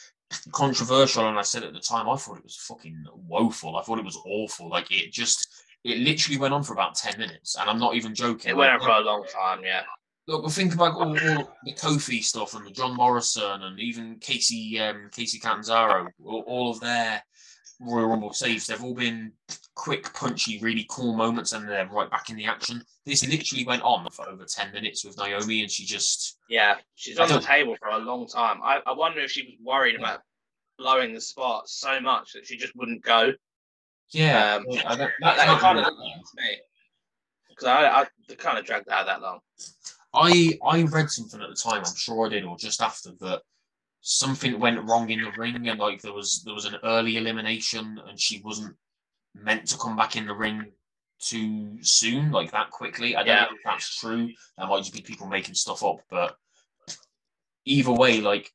controversial. And I said at the time, I thought it was fucking woeful. I thought it was awful. Like it just, it literally went on for about ten minutes, and I'm not even joking. It went on Like, for a long time, yeah. Look, we think about all, all the Kofi stuff and the John Morrison and even Kacy um, Kacy Catanzaro, all, all of their Royal Rumble saves. They've all been quick, punchy, really cool moments, and they're right back in the action. This literally went on for over ten minutes with Naomi, and she just Yeah, she's on the table for a long time. I, I wonder if she was worried about blowing the spot so much that she just wouldn't go. yeah. Um, That, that kind of me. Because I, I kind of dragged out that long. I I read something at the time. I'm sure I did, or just after that. Something went wrong in the ring, and like there was there was an early elimination, and she wasn't meant to come back in the ring too soon, like that quickly. I don't Yeah. know if that's true. That might just be people making stuff up, but either way, like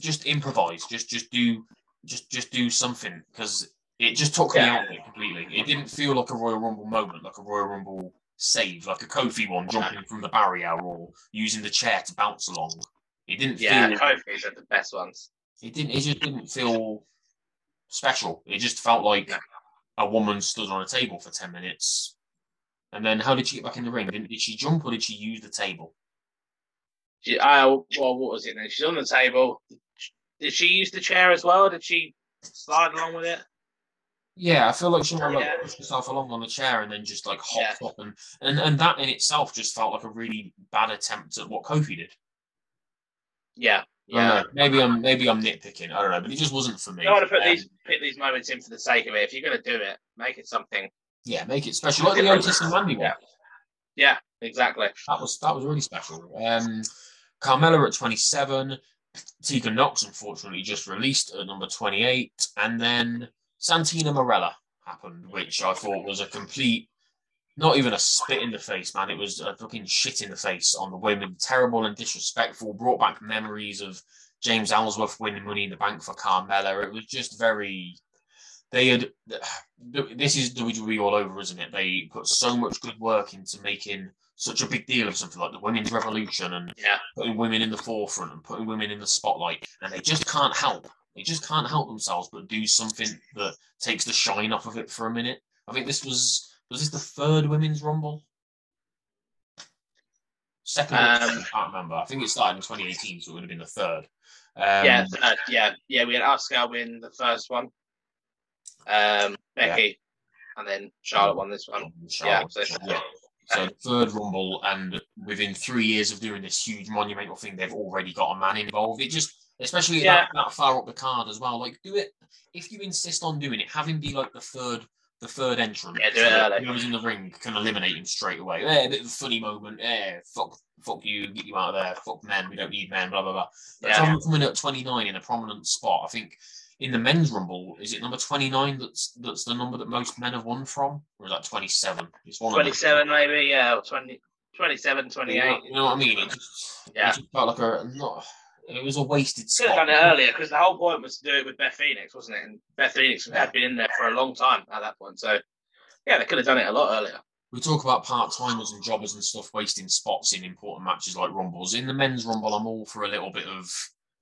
just improvise, just just do just just do something because it just took me out of it completely. It didn't feel like a Royal Rumble moment, like a Royal Rumble save, like a Kofi one jumping from the barrier or using the chair to bounce along. It didn't Yeah, feel Kofi's are the best ones. it didn't it just didn't feel special. It just felt like No. a woman stood on a table for ten minutes. And then how did she get back in the ring? Did, did she jump or did she use the table? She, I, well, what was it then? She's on the table. Did she use the chair as well? Did she slide along with it? Yeah, I feel like she might have Yeah. like, pushed herself along on the chair and then just like hopped up and, and and that in itself just felt like a really bad attempt at what Kofi did. Yeah, yeah. know. Maybe I'm maybe I'm nitpicking. I don't know, but it just wasn't for me. You don't want to put Um, these pick these moments in for the sake of it. If you're going to do it, make it something. yeah, make it special. Like the Otis and Randy one. Yeah. Yeah, exactly. That was that was really special. Um, Carmella at 27, Tegan Nox unfortunately just released at number 28, and then Santina Marella happened, which I thought was a complete, not even a spit in the face, man. It was a fucking shit in the face on the women. Terrible and disrespectful. Brought back memories of James Ellsworth winning Money in the Bank for Carmella. It was just very. They had. This is WWE all over, isn't it? They put so much good work into making such a big deal of something like the women's revolution and Yeah. putting women in the forefront and putting women in the spotlight, and they just can't help. They just can't help themselves but do something that takes the shine off of it for a minute. I think this was was this the third women's rumble? Second, Um. I can't remember. I think it started in 2018, so it would have been the third. Um, yeah, yeah, yeah. We had Asuka win the first one. Um, Becky, and then Charlotte won this one. Charlotte, Yeah, so- yeah. So third rumble, and within three years of doing this huge monumental thing, they've already got a man involved. It just, especially Yeah. that, that far up the card as well. Like, do it if you insist on doing it. Have him be like the third, the third entrant. Yeah, do so it that early. Whoever's in the ring can eliminate him straight away. Yeah, a bit of a funny moment. Yeah, fuck, fuck you, get you out of there. Fuck men, we don't need men. Blah blah blah. But Yeah. coming at twenty nine in a prominent spot. I think in the men's rumble, is it number twenty nine? That's that's the number that most men have won from, or is that twenty seven? It's one of the- 27 maybe, yeah, or 20, 27, 28. You know what I mean? It just, Yeah. it just felt like a not. It was a wasted Should have done it earlier because the whole point was to do it with Beth Phoenix, wasn't it? And Beth Phoenix had been in there for a long time at that point. So, yeah, they could have done it a lot earlier. We talk about part timers and jobbers and stuff wasting spots in important matches like rumbles. In the men's rumble, I'm all for a little bit of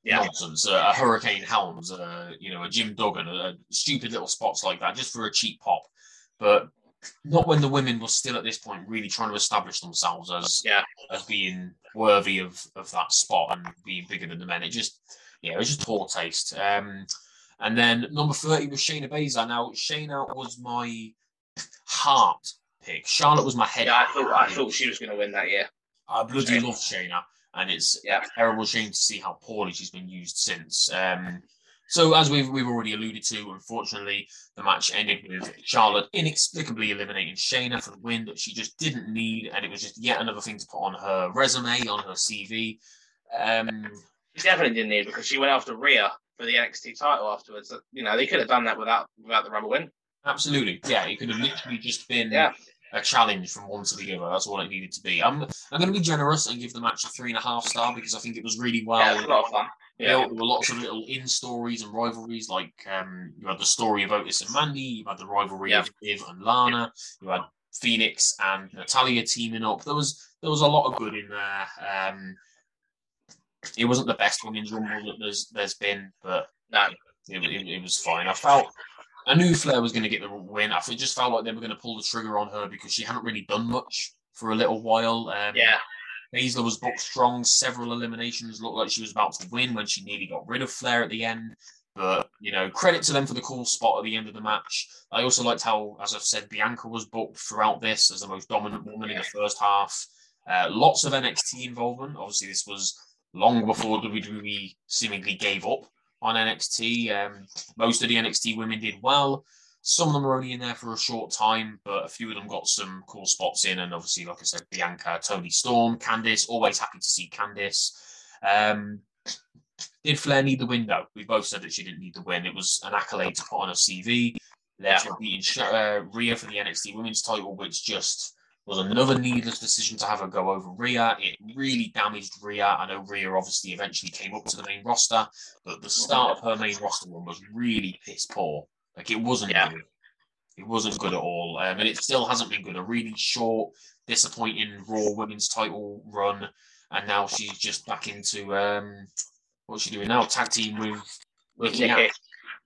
Yeah. nonsense. Uh, a Hurricane Helms, uh, you know, a Jim Duggan, uh, stupid little spots like that, just for a cheap pop. But not when the women were still at this point really trying to establish themselves as Yeah. as being worthy of of that spot and being bigger than the men. It just yeah, it was just poor taste. Um, and then number thirty was Shayna Baszler. Now Shayna was my heart pick. Charlotte was my head. Yeah, I thought I pick. thought she was going to win that year. I bloody Shayna. love Shayna, and it's Yeah. a terrible shame to see how poorly she's been used since. Um, so, as we've we've already alluded to, unfortunately, the match ended with Charlotte inexplicably eliminating Shayna for the win that she just didn't need, and it was just yet another thing to put on her resume, on her CV. Um, She definitely didn't need because she went after Rhea for the NXT title afterwards. You know, they could have done that without without the Rumble win. Absolutely, yeah. It could have literally just been Yeah. A challenge from one to the other. That's all it needed to be. I'm I'm going to be generous and give the match a three and a half star because I think it was really well. yeah, it was a lot of fun. Know, there were lots of little in stories and rivalries, like um, you had the story of Otis and Mandy, you had the rivalry Yeah. of Liv and Lana, you had Phoenix and Natalya teaming up. There was there was a lot of good in there. Um, it wasn't the best women's rumble that there's there's been, but No. it, it, it was fine. I felt I knew Flair was going to get the win. I just felt like they were going to pull the trigger on her because she hadn't really done much for a little while. Um, Yeah, Baszler was booked strong. Several eliminations looked like she was about to win when she nearly got rid of Flair at the end. But you know, credit to them for the cool spot at the end of the match. I also liked how, as I've said, Bianca was booked throughout this as the most dominant woman in the first half. Uh, lots of NXT involvement. Obviously, this was long before WWE seemingly gave up on NXT. Um, most of the NXT women did well. Some of them were only in there for a short time, but a few of them got some cool spots in. And obviously, like I said, Bianca, Toni Storm, Candice, always happy to see Candice. Um, did Flair need the win, though? We both said that she didn't need the win. It was an accolade to put on her CV. Her beating uh, Rhea for the NXT Women's title, which just was another needless decision to have her go over Rhea. It really damaged Rhea. I know Rhea obviously eventually came up to the main roster, but the start of her main roster run was really piss poor. Like it wasn't Yeah. good. It wasn't good at all, um, and it still hasn't been good. A really short, disappointing Raw Women's Title run, and now she's just back into um, what's she doing now? Tag team with with Nikki. Nikki.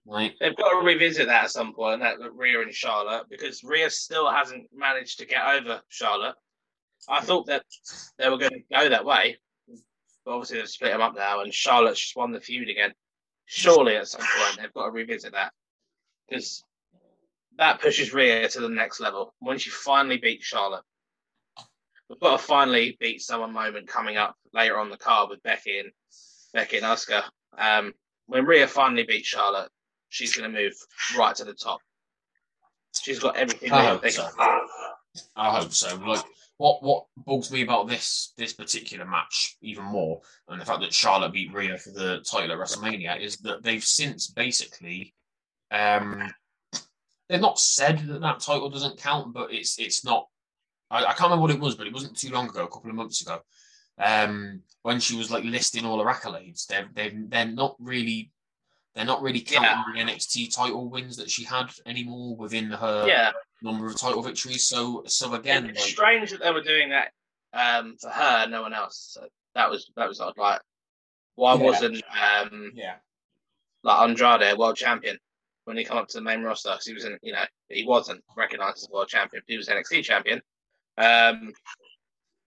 Right? They've got to revisit that at some point, that Rhea and Charlotte, because Rhea still hasn't managed to get over Charlotte. I thought that they were going to go that way, but obviously they've split them up now, and Charlotte's just won the feud again. Surely at some point they've got to revisit that, because that pushes Rhea to the next level. When she finally beats Charlotte, we've got to finally beat someone moment coming up later on the card with Becky and Becky and Asuka. Um, when Rhea finally beats Charlotte, she's going to move right to the top. She's got everything. I hope so. I hope so. Like what what bugs me about this this particular match even more, and the fact that Charlotte beat Rhea for the title at WrestleMania, is that they've since basically, um, they've not said that that title doesn't count, but it's it's not. I, I can't remember what it was, but it wasn't too long ago, a couple of months ago, um, when she was like listing all her accolades. They've they've they're not really. They're not really counting the NXT title wins that she had anymore within her Yeah, number of title victories. So, so again, it's like, strange that they were doing that um, for her, no one else. So that was that was odd. Like, why Yeah. wasn't um, yeah, like Andrade world champion when he come up to the main roster? 'Cause he was in, you know, he wasn't recognized as a world champion. He was NXT champion. Um,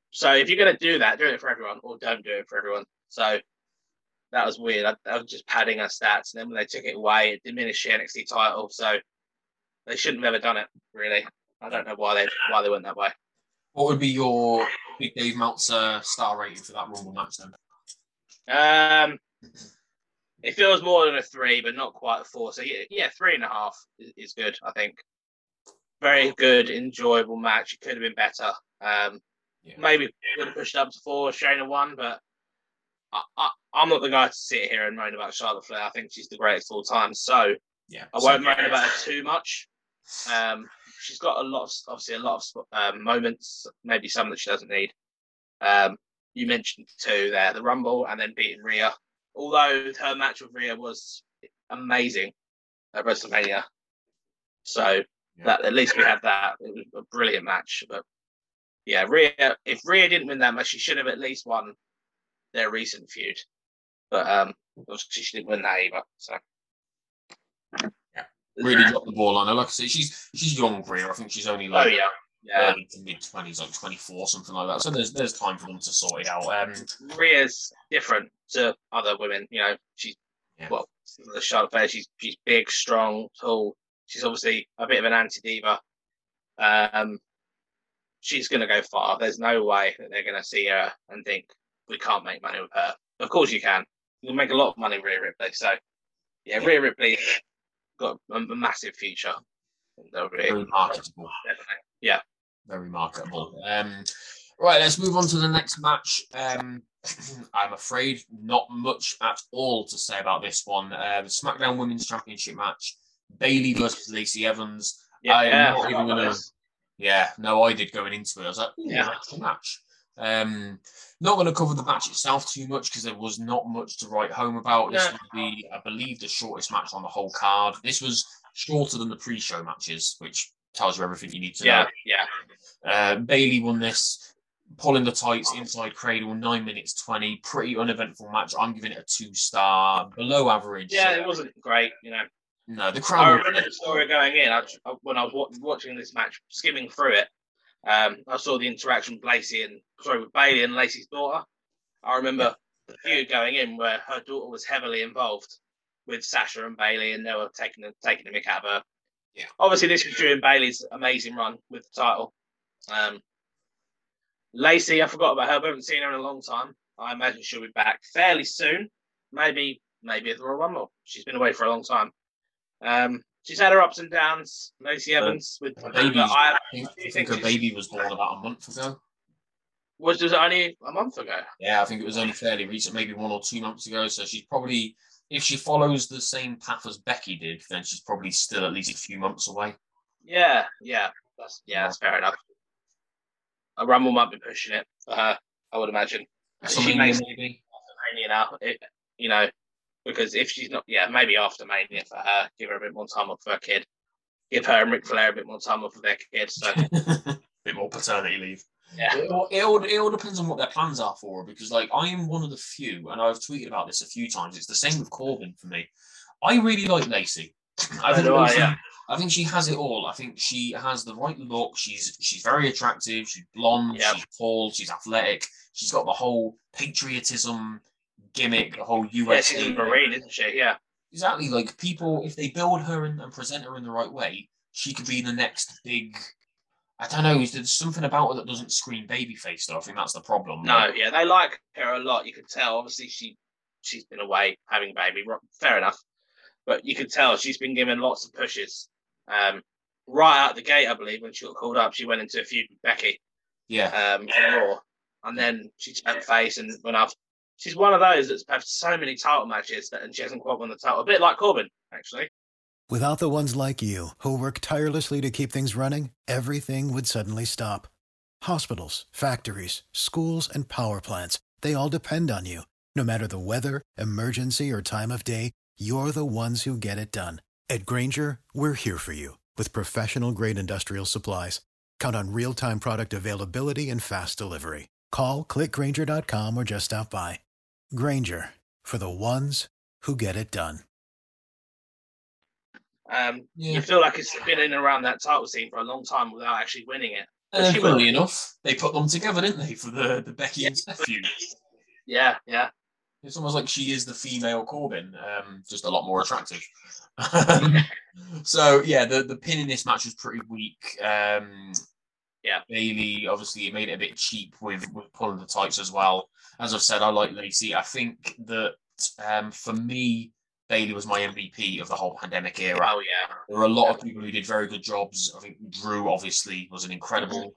so if you're gonna do that, do it for everyone, or don't do it for everyone. So that was weird. I, I was just padding our stats, and then when they took it away, it diminished the NXT title. So they shouldn't have ever done it. Really, I don't know why they why they went that way. what would be your Big Dave Meltzer star rating for that Rumble match then? Um, it feels more than a three, but not quite a four. So yeah, yeah three and a half is, is good. I think very good, enjoyable match. It could have been better. Um, Yeah. maybe would have pushed up to four. Shayna won, but I, I'm not the guy to sit here and moan about Charlotte Flair. I think she's the greatest of all time. So Yeah, I won't moan about her too much. Um, she's got a lot of obviously a lot of um, moments, maybe some that she doesn't need. Um, you mentioned two there, the Rumble and then beating Rhea. Although her match with Rhea was amazing at WrestleMania, so Yeah. that at least we had that. It was a brilliant match. But yeah, Rhea. If Rhea didn't win that match, she should have at least won their recent feud. But um, obviously she didn't win that either. So yeah, really dropped the ball on her. Like I said, she's she's young, Rhea. I think she's only Oh like yeah, yeah. early mid twenties, like twenty four, something like that. So there's there's time for them to sort it out. Um, Rhea's different to other women. You know, she's Yeah. well, the Charlotte Flair. She's she's big, strong, tall. She's obviously a bit of an anti diva. Um, she's going to go far. There's no way that they're going to see her and think we can't make money with her. Of course you can. You can make a lot of money with Rhea Ripley. So yeah. Rhea Ripley got a, massive future. Very marketable. Definitely. Yeah. very marketable. Um, right, let's move on to the next match. Um, I'm afraid not much at all to say about this one. Uh, the SmackDown Women's Championship match: Bayley versus Lacey Evans. Yeah, I am yeah, not even gonna. this. Yeah, no, I did going into it. I was like, yeah, Yeah. that's a match. Um, not going to cover the match itself too much because there was not much to write home about. This would be, I believe, the shortest match on the whole card. This was shorter than the pre-show matches, which tells you everything you need to Yeah, know. yeah. Uh, Bayley won this, pulling the tights inside cradle, nine minutes twenty. Pretty uneventful match. I'm giving it a two star, below average. Yeah, it wasn't great, you know. No, the crowd. I remember the story going in. I- when I was watching this match, skimming through it, um, I saw the interaction with Lacey and sorry with Bayley and Lacey's daughter. I remember the feud going in where her daughter was heavily involved with Sasha and Bayley, and they were taking the taking the mick out of her. Yeah. Obviously, this was during Bayley's amazing run with the title. Um, Lacey, I forgot about her. We haven't seen her in a long time. I imagine she'll be back fairly soon. Maybe, maybe at the Royal Rumble. She's been away for a long time. Um, she's had her ups and downs. Lacey uh, Evans with her but I, think, I think her baby was born about a month ago. was just only a month ago. Yeah, I think it was only fairly recent, maybe one or two months ago. So she's probably, if she follows the same path as Becky did, then she's probably still at least a few months away. Yeah, yeah, that's yeah, that's fair enough. A Rumble might be pushing it for her, I would imagine. She makes maybe. Now, it, you know, because if she's not, yeah, maybe after Mania for her, give her a bit more time off for her kid, give her and Ric Flair a bit more time off for their kid. So a bit more paternity leave. yeah, It all, it, all, it all depends on what their plans are for her because, like, I am one of the few, and I've tweeted about this a few times. It's the same with Corbin for me. I really like Lacey. I think, I, yeah. I think she has it all. I think she has the right look. She's she's very attractive. She's blonde. Yep. She's tall. She's athletic. She's got the whole patriotism gimmick. The whole yeah, US. she's a Marine, isn't she? Yeah, Exactly. Like people, if they build her and, and present her in the right way, she could be the next big. I don't know. Is there's something about her that doesn't scream babyface. Though I think that's the problem. no, Like, yeah, they like her a lot. You could tell. Obviously, she she's been away having a baby. Fair enough, but you could tell she's been given lots of pushes. Um, right out the gate, I believe, when she got called up, she went into a feud with Becky. yeah. um, Raw, and then she turned face and went off. She's one of those that's had so many title matches and she hasn't quite won the title. A bit like Corbin, actually. Without the ones like you, who work tirelessly to keep things running, everything would suddenly stop. Hospitals, factories, schools, and power plants, they all depend on you. No matter the weather, emergency, or time of day, you're the ones who get it done. At Grainger, we're here for you with professional grade industrial supplies. Count on real time product availability and fast delivery. Call clickgrainger.com or just stop by. Grainger for the ones who get it done. Um, Yeah. You feel like it's been in around that title scene for a long time without actually winning it. Uh, funnily will. enough, they put them together, didn't they, for the, the Becky and Steph feud? Yeah, yeah. It's almost like she is the female Corbin, um, just a lot more attractive. So yeah, the the pin in this match was pretty weak. Um, Yeah. Bayley obviously it made it a bit cheap with with pulling the tights as well. As I've said, I like Lacey. I think that um, for me, Bayley was my MVP of the whole pandemic era. Oh, yeah. There were a lot of people who did very good jobs. I think Drew obviously was an incredible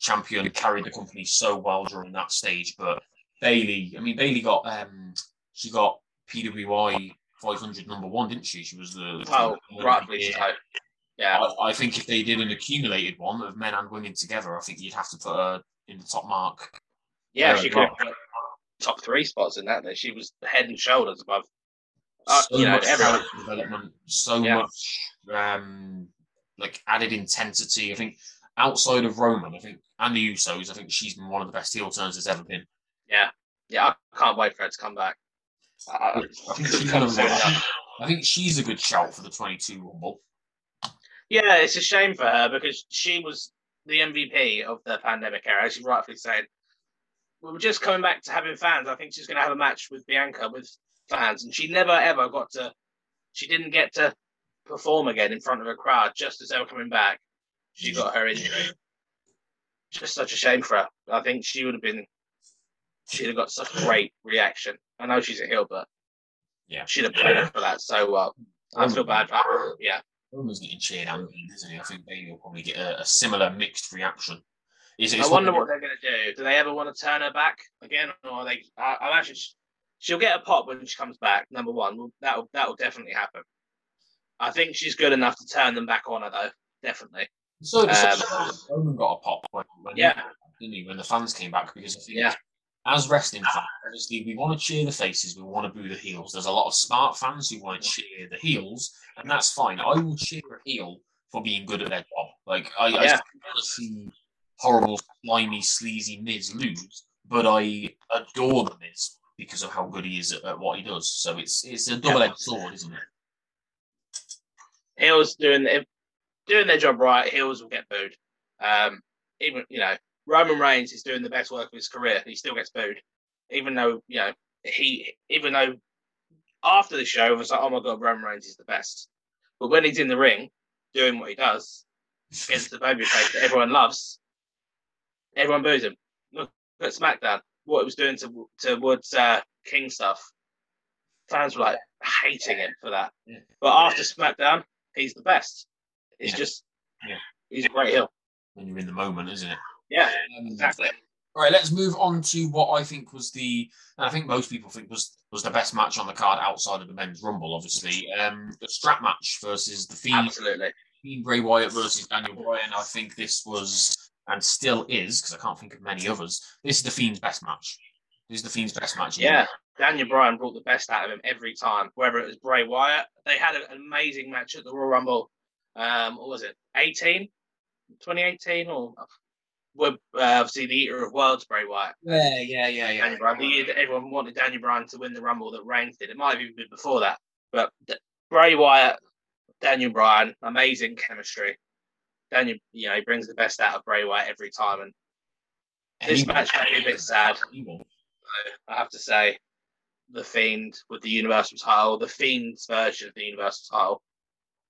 champion, carried the company so well during that stage. But Bayley, I mean, Bayley got um, she got PWI 500 number one, didn't she? She was the Oh, rightfully so. Yeah. I, I think if they did an accumulated one of men and women together, I think you'd have to put her in the top mark. Yeah, she could have top three spots in that. There, She was head and shoulders above. Uh, so you know, much everyone- development, so Yeah. much um, like added intensity. I think outside of Roman, I think and the Usos, I think she's been one of the best heel turns there's ever been. Yeah. Yeah, I can't wait for her to come back. Uh, I think, couldn't she's of soon the- enough. I think she's a good shout for the 22 Rumble. Yeah, it's a shame for her because she was the MVP of the pandemic era, as you rightfully said. We were just coming back to having fans. I think she's going to have a match with Bianca with fans, and she never ever got to. She didn't get to perform again in front of a crowd just as they were coming back. She got her injury. Just such a shame for her. I think she would have been. She'd have got such a great reaction. I know she's a heel, but Yeah. she'd have played up for that so well. I feel bad for her. Yeah. Roman's getting cheered beat, isn't he? I think maybe Bayley will probably get a, a similar mixed reaction. It's, I wonder what they're going to do. Do they ever want to turn her back again, or are they? I, I imagine sh- she'll get a pop when she comes back. Number one, that'll that'll definitely happen. I think she's good enough to turn them back on her, though. Definitely. So, so Um, Roman got a pop when, when, Yeah. didn't he, when the fans came back because I think Yeah. as wrestling fans, obviously we want to cheer the faces, we want to boo the heels. There's a lot of smart fans who want to cheer the heels, and that's fine. I will cheer a heel for being good at their job. Like I, I Yeah. just want to see horrible, slimy, sleazy Miz lose, but I adore the Miz because of how good he is at, at what he does. So it's it's a double-edged sword, isn't it? Heels doing doing their job right, heels will get booed. Um, even you know Roman Reigns is doing the best work of his career. He still gets booed, even though you know he even though after the show it was like oh my god Roman Reigns is the best, but when he's in the ring doing what he does against the babyface that everyone loves, everyone boos him. Look at SmackDown, what it was doing to to Woods uh, King stuff. Fans were like hating him for that. Yeah. But after SmackDown, he's the best. It's Yeah. just, Yeah. he's a great heel. When you're in the moment, isn't it? Yeah, Um, exactly. All right, let's move on to what I think was the, and I think most people think was was the best match on the card outside of the men's rumble. Obviously, um, the strap match versus the Fiend, Absolutely. Fiend Bray Wyatt versus Daniel Bryan. I think this was and still is because I can't think of many others. This is the Fiend's best match. This is the Fiend's best match. Yeah, Daniel Bryan brought the best out of him every time, whether it was Bray Wyatt. They had an amazing match at the Royal Rumble. Um, what was it, 18? 2018? Or with uh, obviously the Eater of Worlds, Bray Wyatt. yeah, yeah, yeah, yeah. Daniel Bryan. The year that everyone wanted Daniel Bryan to win the Rumble that Reigns did. It might have even been before that. But D- Bray Wyatt, Daniel Bryan, amazing chemistry. Daniel, you know, he brings the best out of Bray Wyatt every time. And this Anyone- match made me a bit sad. I have to say, the Fiend with the Universal title, the Fiend's version of the Universal title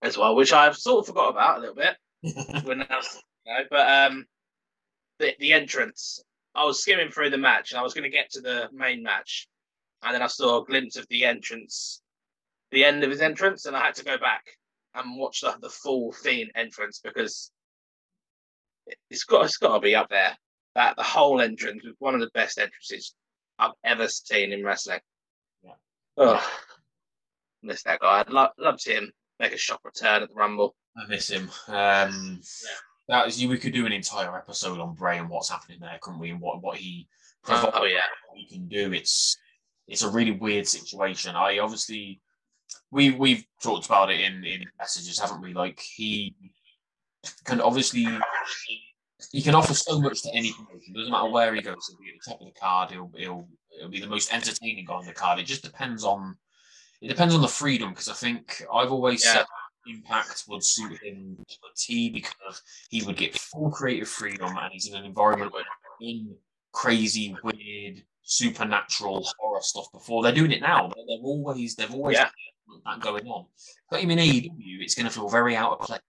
as well, which I've sort of forgot about a little bit. when I was- you know, but um, the the entrance, I was skimming through the match, and I was going to get to the main match, and then I saw a glimpse of the entrance, the end of his entrance, and I had to go back and watch the, the full Fiend entrance because it- it's got it's got to be up there. That the whole entrance was one of the best entrances I've ever seen in wrestling. Yeah. Oh, miss that guy. I'd lo- love to see him make a shock return at the Rumble. I miss him. Um, that is, we could do an entire episode on Bray and what's happening there, couldn't we? And what what he Oh yeah, what he can do. It's it's a really weird situation. I obviously we we've talked about it in in messages, haven't we? Like he can obviously he can offer so much to any promotion. Doesn't matter where he goes. He'll be at the top of the card. He'll he'll he'll be the most entertaining guy on the card. It just depends on it depends on the freedom because I think I've always Yeah. said Impact would suit him to a T because he would get full creative freedom and he's in an environment where in crazy, weird, supernatural horror stuff before. They're doing it now. They're, they're always they've always Yeah. That going on. Put him in AEW, it's going to feel very out of place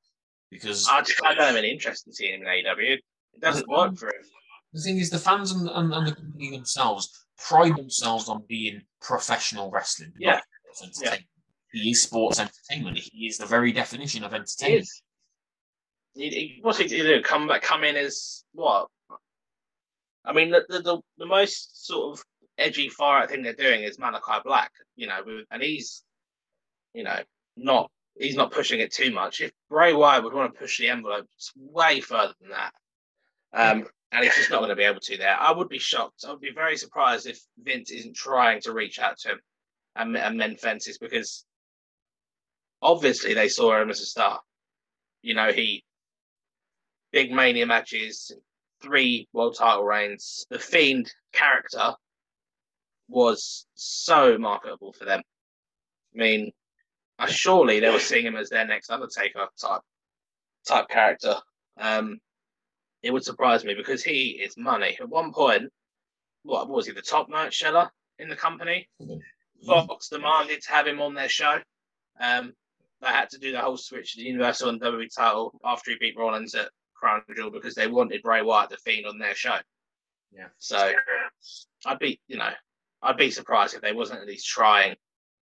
because I, just, I don't have any interest in seeing him in AEW. It doesn't work for him. the thing is, the fans and, and, and the company themselves pride themselves on being professional wrestling. Yeah. sports entertainment. He is sports entertainment. He is the very definition of entertainment. He, he, what's he do? Come back, come in as what? I mean, the the, the, the most sort of edgy fire thing they're doing is Malakai Black, you know, and he's, you know, not he's not pushing it too much. If Bray Wyatt would want to push the envelope it's way further than that, um, and he's just not going to be able to there. I would be shocked. I would be very surprised if Vince isn't trying to reach out to him and, and mend fences because obviously they saw him as a star. You know, he big mania matches, three world title reigns. The Fiend character was so marketable for them. I mean, surely they were seeing him as their next Undertaker type type character. Um, it would surprise me because he is money. At one point, what was he, the top merch seller in the company? Fox demanded to have him on their show. Um, they had to do the whole switch to the Universal and WWE title after he beat Rollins at Crown Jewel because they wanted Bray Wyatt the Fiend on their show. Yeah. So I'd be, you know, I'd be surprised if they wasn't at least trying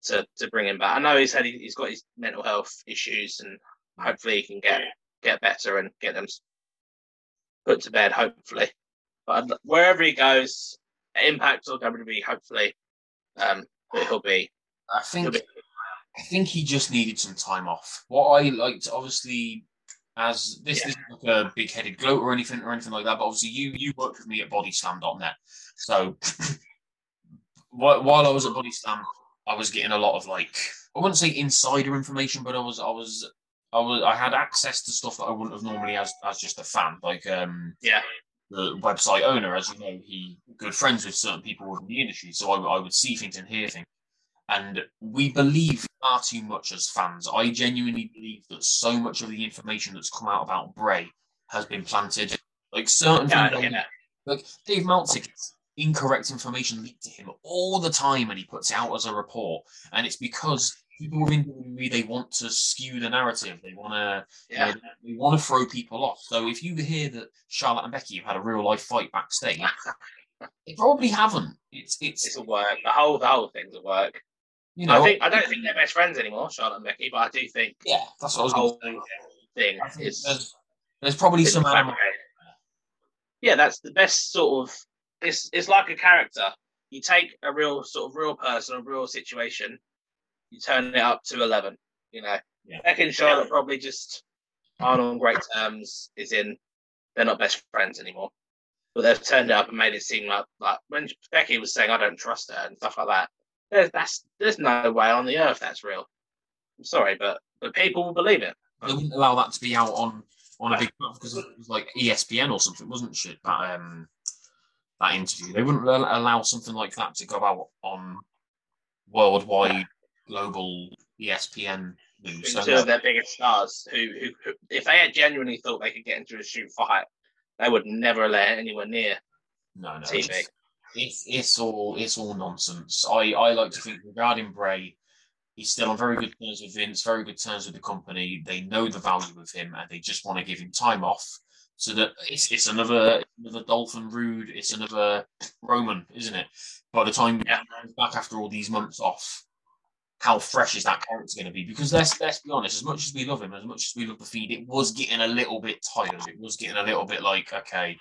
to to bring him back. I know he said he, he's got his mental health issues and hopefully he can get get better and get them put to bed, hopefully. But wherever he goes, Impact or WWE, hopefully, um, he'll be. I think be I think he just needed some time off. What I liked, obviously, as this Yeah. isn't like a big headed gloat or anything or anything like that, but obviously you you worked with me at bodyslam.net. So while while I was at Bodyslam, I was getting a lot of like I wouldn't say insider information, but I was I was I was I had access to stuff that I wouldn't have normally as as just a fan. Like um yeah, the website owner, as you know, he good friends with certain people within the industry, so I, I would see things and hear things. And we believe far too much as fans. I genuinely believe that so much of the information that's come out about Bray has been planted. Like certain yeah, things, yeah. like Dave Meltzer gets incorrect information leaked to him all the time, and he puts it out as a report. And it's because people within WWE they want to skew the narrative. They want to yeah. know, they want to throw people off. So if you hear that Charlotte and Becky have had a real life fight backstage, they probably haven't. It's it's, It's a work. The whole the whole thing's a work. you know I think I don't think they're best friends anymore, Charlotte and Becky, but I do think yeah, that's what I was going whole to say. thing is there's, there's probably some animal. Yeah, that's the best sort of. It's it's like a character. You take a real sort of real person, a real situation, you turn it up to eleven. You know, Yeah. Becky and Charlotte probably just aren't on great terms. Is in they're not best friends anymore. But they've turned it up and made it seem like like when Becky was saying I don't trust her and stuff like that. There's that's there's no way on the earth that's real. I'm sorry, but but people will believe it. They wouldn't allow that to be out on on a big platform because it was like ESPN or something, wasn't it? That um that interview. They wouldn't allow something like that to go out on worldwide global ESPN news. So, two of their biggest stars who, who, who, if they had genuinely thought they could get into a shoot fight, they would never let it anywhere near no, no, TV. it's, it's it's all it's all nonsense. I I like to think regarding Bray, he's still on very good terms with Vince, very good terms with the company. They know the value of him, and they just want to give him time off. So that it's it's another another Dolphin Rude, it's another Roman, isn't it? By the time Yeah. back after all these months off, how fresh is that character going to be? Because let's let's be honest, as much as we love him, as much as we love the Fiend, it was getting a little bit tired. It was getting a little bit like, okay,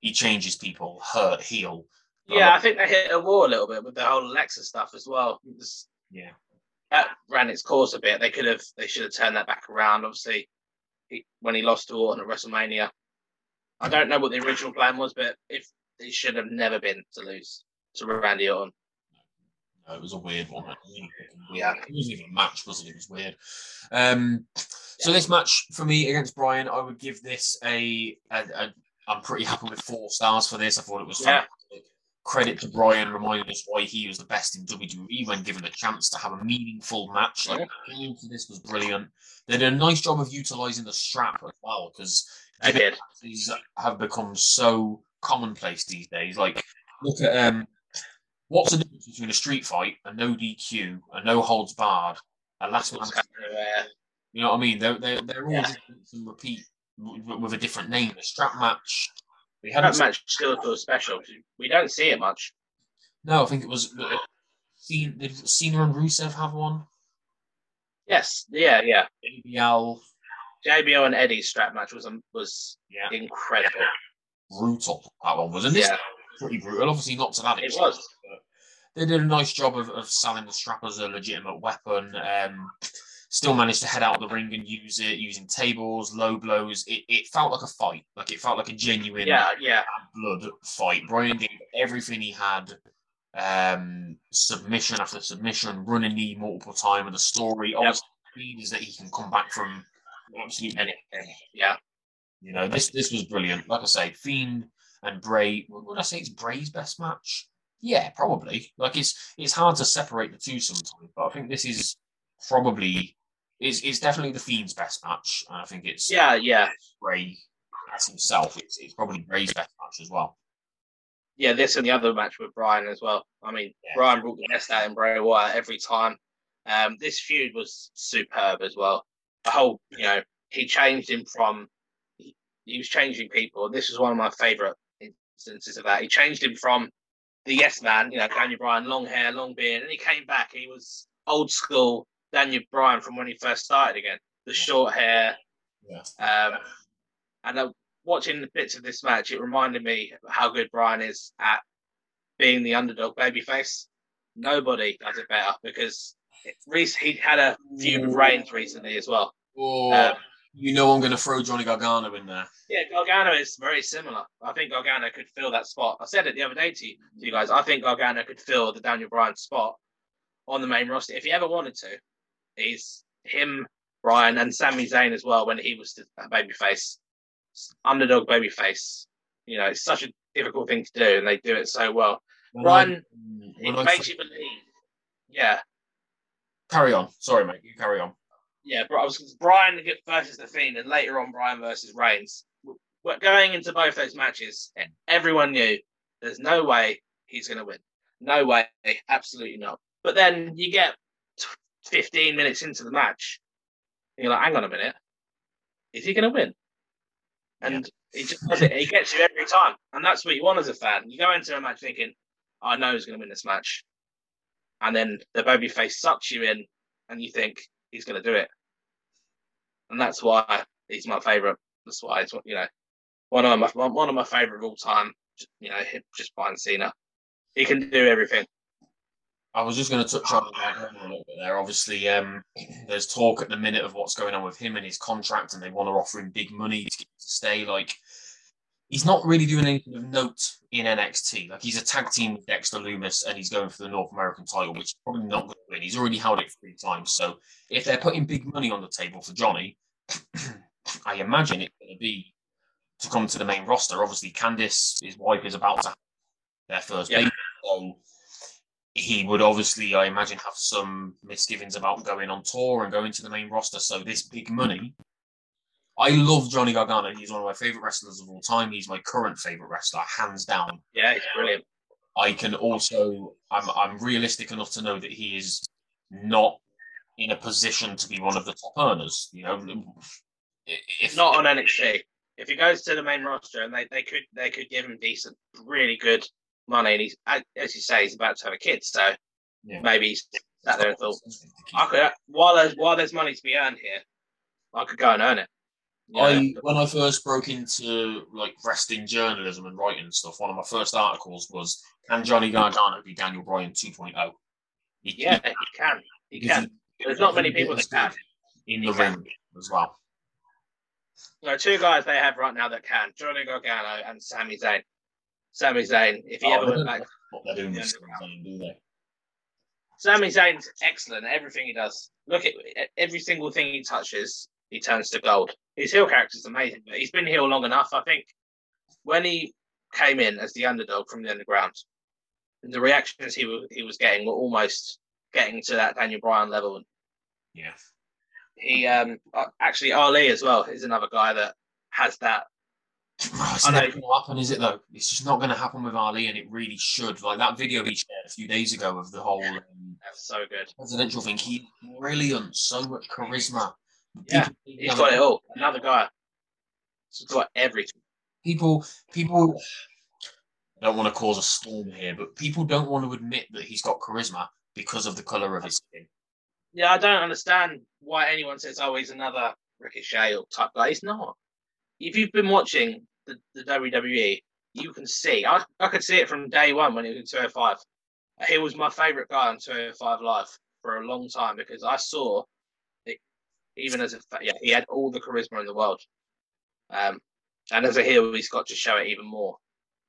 he changes people, hurt, heal. Yeah, I think they hit a wall a little bit with the whole Alexa stuff as well. Yeah. that ran its course a bit. They could have, they should have turned that back around. Obviously, he, when he lost to Orton at WrestleMania, I don't know what the original plan was, but if it should have never been to lose to Randy Orton. No, it was a weird one. It was really fucking weird. Yeah. It wasn't even a match, was it? It was weird. Um, so this match for me against Bryan, I would give this a, a, a. I'm pretty happy with four stars for this. I thought it was Yeah. fantastic. Credit to Bryan reminding us why he was the best in WWE when given a chance to have a meaningful match. Like into this was brilliant. They did a nice job of utilizing the strap as well because They did. these have become so commonplace these days. Like, look at um, what's the difference between a street fight, a no DQ, a no holds barred, a last man? Uh, You know what I mean? They're they're, they're all Yeah. some repeat with, with a different name. A strap match. We that haven't. match still feels special. We don't see it much. No, I think it was. Uh, Cena, did Cena and Rusev have one? Yes, yeah, yeah. JBL, JBL and Eddie's strap match was um, was yeah, incredible. brutal. That one was, and this Yeah, pretty brutal. Obviously, not to that extent. it was. They did a nice job of, of selling the strap as a legitimate weapon. Um, still managed to head out of the ring and use it using tables, low blows. It, it felt like a fight. Like it felt like a genuine Yeah, yeah. blood fight. Bryan did everything he had. Um, submission after submission, running knee multiple times, and the story obviously is that he can come back from absolutely anything. Yeah. You know, this this was brilliant. Like I say, Fiend and Bray. Would I say it's Bray's best match? Yeah, probably. Like it's it's hard to separate the two sometimes, but I think this is probably is is definitely the Fiend's best match. And I think it's Yeah, yeah. Bray as himself. It's, it's probably Bray's best match as well. Yeah, this and the other match with Bryan as well. I mean, Yeah. Bryan brought the best out in Bray Wyatt every time. Um, this feud was superb as well. The whole, you know, he changed him from, he, was changing people. This was one of my favourite instances of that. He changed him from the yes man, you know, Daniel Bryan, long hair, long beard, and he came back. He was old school Daniel Bryan from when he first started again. The short hair, Yeah. um, and uh, watching the bits of this match, it reminded me how good Bryan is at being the underdog babyface. Nobody does it better because Reese he had a feud with Reigns recently as well. Or Um, you know, I'm going to throw Johnny Gargano in there. Yeah, Gargano is very similar. I think Gargano could fill that spot. I said it the other day to you, to you guys. I think Gargano could fill the Daniel Bryan spot on the main roster if he ever wanted to. He's him, Bryan, and Sami Zayn as well when he was a babyface, underdog babyface. You know, it's such a difficult thing to do, and they do it so well. Bryan, it I- makes you believe. Yeah, carry on. Sorry, mate. You carry on. Yeah. But I was Bryan versus the Fiend, and later on Bryan versus Reigns. But going into both those matches, everyone knew there's no way he's going to win. No way, absolutely not. But then you get 15 minutes into the match, and you're like, hang on a minute, is he going to win? And he just does it. He gets you every time, and that's what you want as a fan. You go into a match thinking, I know he's going to win this match, and then the babyface sucks you in, and you think he's going to do it, and that's why he's my favorite. That's why it's you know one of my one of my favorite of all time. You know, just Bryan Cena. He can do everything. I was just going to touch on Gargano a little bit there. Obviously, um, there's talk at the minute of what's going on with him and his contract, and they want to offer him big money to stay. Like, he's not really doing anything of note in NXT. Like, he's a tag team with Dexter Lumis, and he's going for the North American title, which is probably not going to win. He's already held it three times. So, if they're putting big money on the table for Johnny, I imagine it's going to be to come to the main roster. Obviously, Candice, his wife, is about to have their first Yeah. baby. So, he would obviously, I imagine, have some misgivings about going on tour and going to the main roster. So this big money. I love Johnny Gargano. He's one of my favorite wrestlers of all time. He's my current favorite wrestler, hands down. Yeah, he's brilliant. I can also, I'm, I'm realistic enough to know that he is not in a position to be one of the top earners. You know, if Not on NXT. If he goes to the main roster, and they, they could they could give him decent, really good money, and he's as you say, he's about to have a kid, so Yeah. maybe he's sat there and thought, I could while there's while there's money to be earned here, I could go and earn it. Know? I when I first broke into like wrestling journalism and writing and stuff, one of my first articles was "Can Johnny Gargano be Daniel Bryan 2.0?" He, yeah, he can. He can. There's not many people that can. in the ring as well. Are two guys they have right now that can: Johnny Gargano and Sami Zayn. Sami Zayn, if he Oh, ever went back, what they're doing Yeah. with Sami Zayn, do they? Sami Zayn's excellent everything he does. Look at every single thing he touches, he turns to gold. His heel character is amazing, but he's been heel long enough. I think when he came in as the underdog from the underground, the reactions he was he was getting were almost getting to that Daniel Bryan level. Yes. He um uh, actually Ali as well is another guy that has that. It's I never going to happen, is it? Though it's just not going to happen with Ali, and it really should. Like that video he shared a few days ago of the whole um, That's so good. presidential thing. He brilliant, so much charisma. Yeah, People- He's got it all. Another guy. He's got everything. people people I don't want to cause a storm here, but people don't want to admit that he's got charisma because of the color of his skin. Yeah, I don't understand why anyone says, "Oh, he's another Ricochet or type guy." He's not. If you've been watching the, the WWE, you can see. I, I could see it from day one when he was in 205. He was my favorite guy on 205 Live for a long time because I saw, it, even as a yeah, he had all the charisma in the world. Um, and as a heel, he's got to show it even more.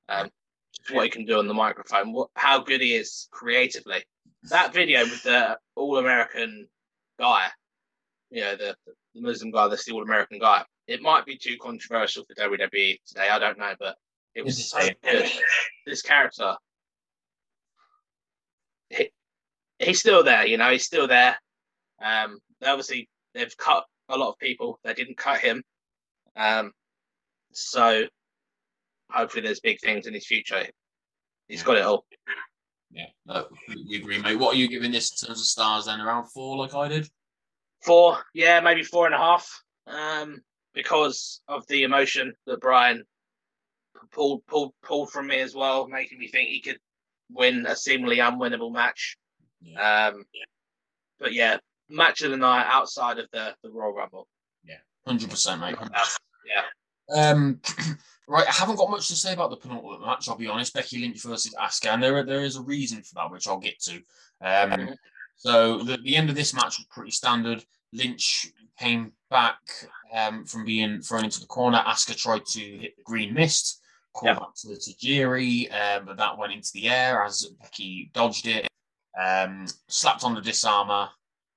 Um, just what he can do on the microphone, what, how good he is creatively. That video with the All American guy, you know, the, the Muslim guy, the All American guy. It might be too controversial for WWE today. I don't know, but it was so good. This character, he, he's still there. You know, he's still there. Um, obviously they've cut a lot of people. They didn't cut him. Um, so hopefully there's big things in his future. He's Yeah. got it all. Yeah, no, we agree, mate. What are you giving this in terms of stars then? Around four, like I did? Four, yeah, maybe four and a half. Um, because of the emotion that Bryan pulled pulled pulled from me as well, making me think he could win a seemingly unwinnable match. Yeah. Um, but yeah, match of the night outside of the the Royal Rumble. Yeah, Hundred percent, mate. Yeah, Um, right, I haven't got much to say about the penultimate match. I'll be honest. Becky Lynch versus Asuka, and there there is a reason for that, which I'll get to. Um, so the, the end of this match was pretty standard. Lynch came back um, from being thrown into the corner. Asuka tried to hit the green mist, called yep. back to the Tajiri, um, but that went into the air as Becky dodged it, um, slapped on the disarmer,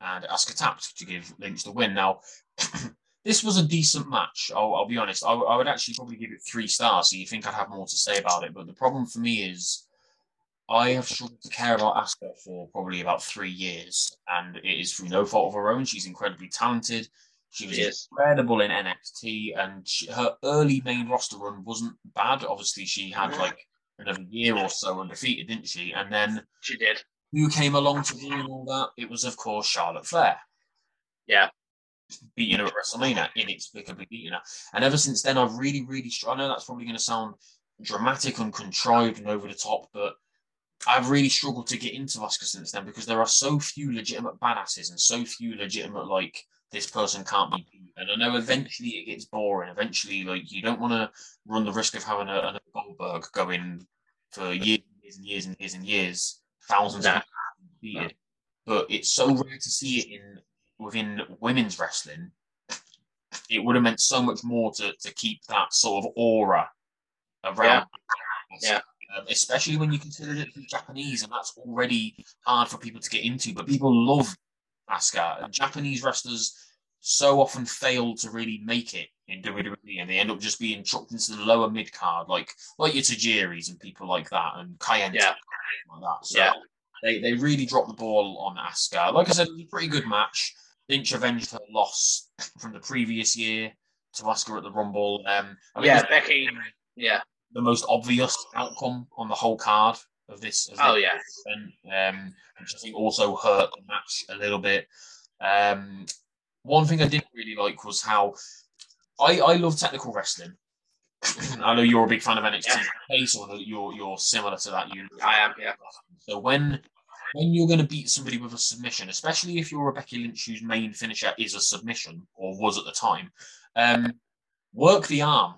and Asuka tapped to give Lynch the win. Now, this was a decent match. I'll, I'll be honest. I, I, would actually probably give it three stars. So you think I'd have more to say about it, but the problem for me is I have struggled to care about Asuka for probably about three years, and it is through no fault of her own. She's incredibly talented. She was yes. incredible in NXT, and she, her early main roster run wasn't bad. Obviously, she had like another year or so undefeated, didn't she? And then she did. Who came along to ruin all that? It was, of course, Charlotte Flair. Yeah beating her at WrestleMania, inexplicably beating her. And ever since then, I've really, really, I know that's probably going to sound dramatic and contrived and over the top, but I've really struggled to get into Asuka since then because there are so few legitimate badasses and so few legitimate, like, this person can't be beat. And I know eventually it gets boring. Eventually, like, you don't want to run the risk of having a, a Goldberg going for years and years and years and years and years, thousands of beaten. But it's so rare to see it in within women's wrestling, it would have meant so much more to, to keep that sort of aura around. Yeah. yeah. Um, especially when you consider it Japanese, and that's already hard for people to get into. But people love Asuka, and Japanese wrestlers so often fail to really make it in WWE, and they end up just being chucked into the lower mid card, like like your Tajiris and people like that, and KENTA, yeah. Like that. So yeah. they, they really dropped the ball on Asuka. Like I said, it was a pretty good match. Lynch avenged her loss from the previous year to Asuka at the Rumble. Um, I yeah, Becky. Yeah, the most obvious outcome on the whole card of this. Of oh yeah, um, which I think also hurt the match a little bit. Um, one thing I didn't really like was how I I love technical wrestling. I know you're a big fan of NXT yeah. or you're you're similar to that. You, I am. Yeah. So when when you're going to beat somebody with a submission, especially if you're a Becky Lynch whose main finisher is a submission or was at the time, um, work the arm.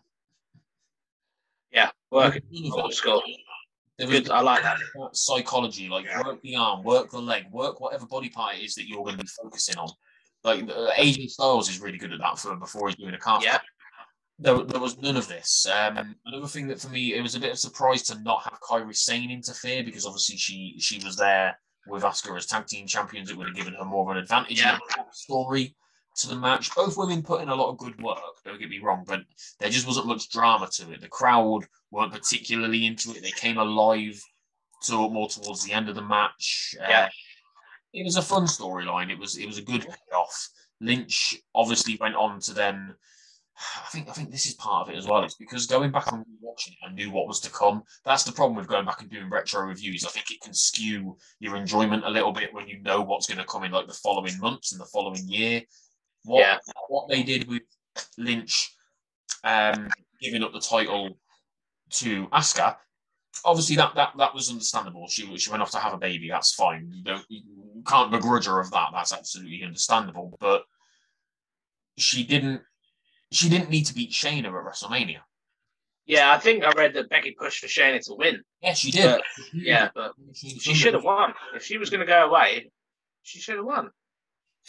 Yeah, work old school. Good, I like that. Psychology, like yeah. work the arm, work the leg, work whatever body part it is that you're going to be focusing on. Like uh, AJ Styles is really good at that for before he's doing a calf. Yeah. There, there was none of this. Um, another thing that for me, it was a bit of a surprise to not have Kairi Sane interfere because obviously she she was there with Asuka as tag team champions, it would have given her more of an advantage yeah. in the story to the match. Both women put in a lot of good work, don't get me wrong, but there just wasn't much drama to it. The crowd weren't particularly into it. They came alive to more towards the end of the match. Uh, yeah. Uh, it was a fun storyline. It was it was a good payoff. Lynch obviously went on to then I think I think this is part of it as well. It's because going back and watching it, I knew what was to come. That's the problem with going back and doing retro reviews. I think it can skew your enjoyment a little bit when you know what's going to come in like the following months and the following year. What yeah. what they did with Lynch um, giving up the title to Asuka, obviously that that that was understandable. She she went off to have a baby. That's fine. You don't you can't begrudge her of that. That's absolutely understandable. But she didn't she didn't need to beat Shayna at WrestleMania. Yeah, I think I read that Becky pushed for Shayna to win. Yeah, she did. But, yeah, but she, she should have won. If she was going to go away, she should have won.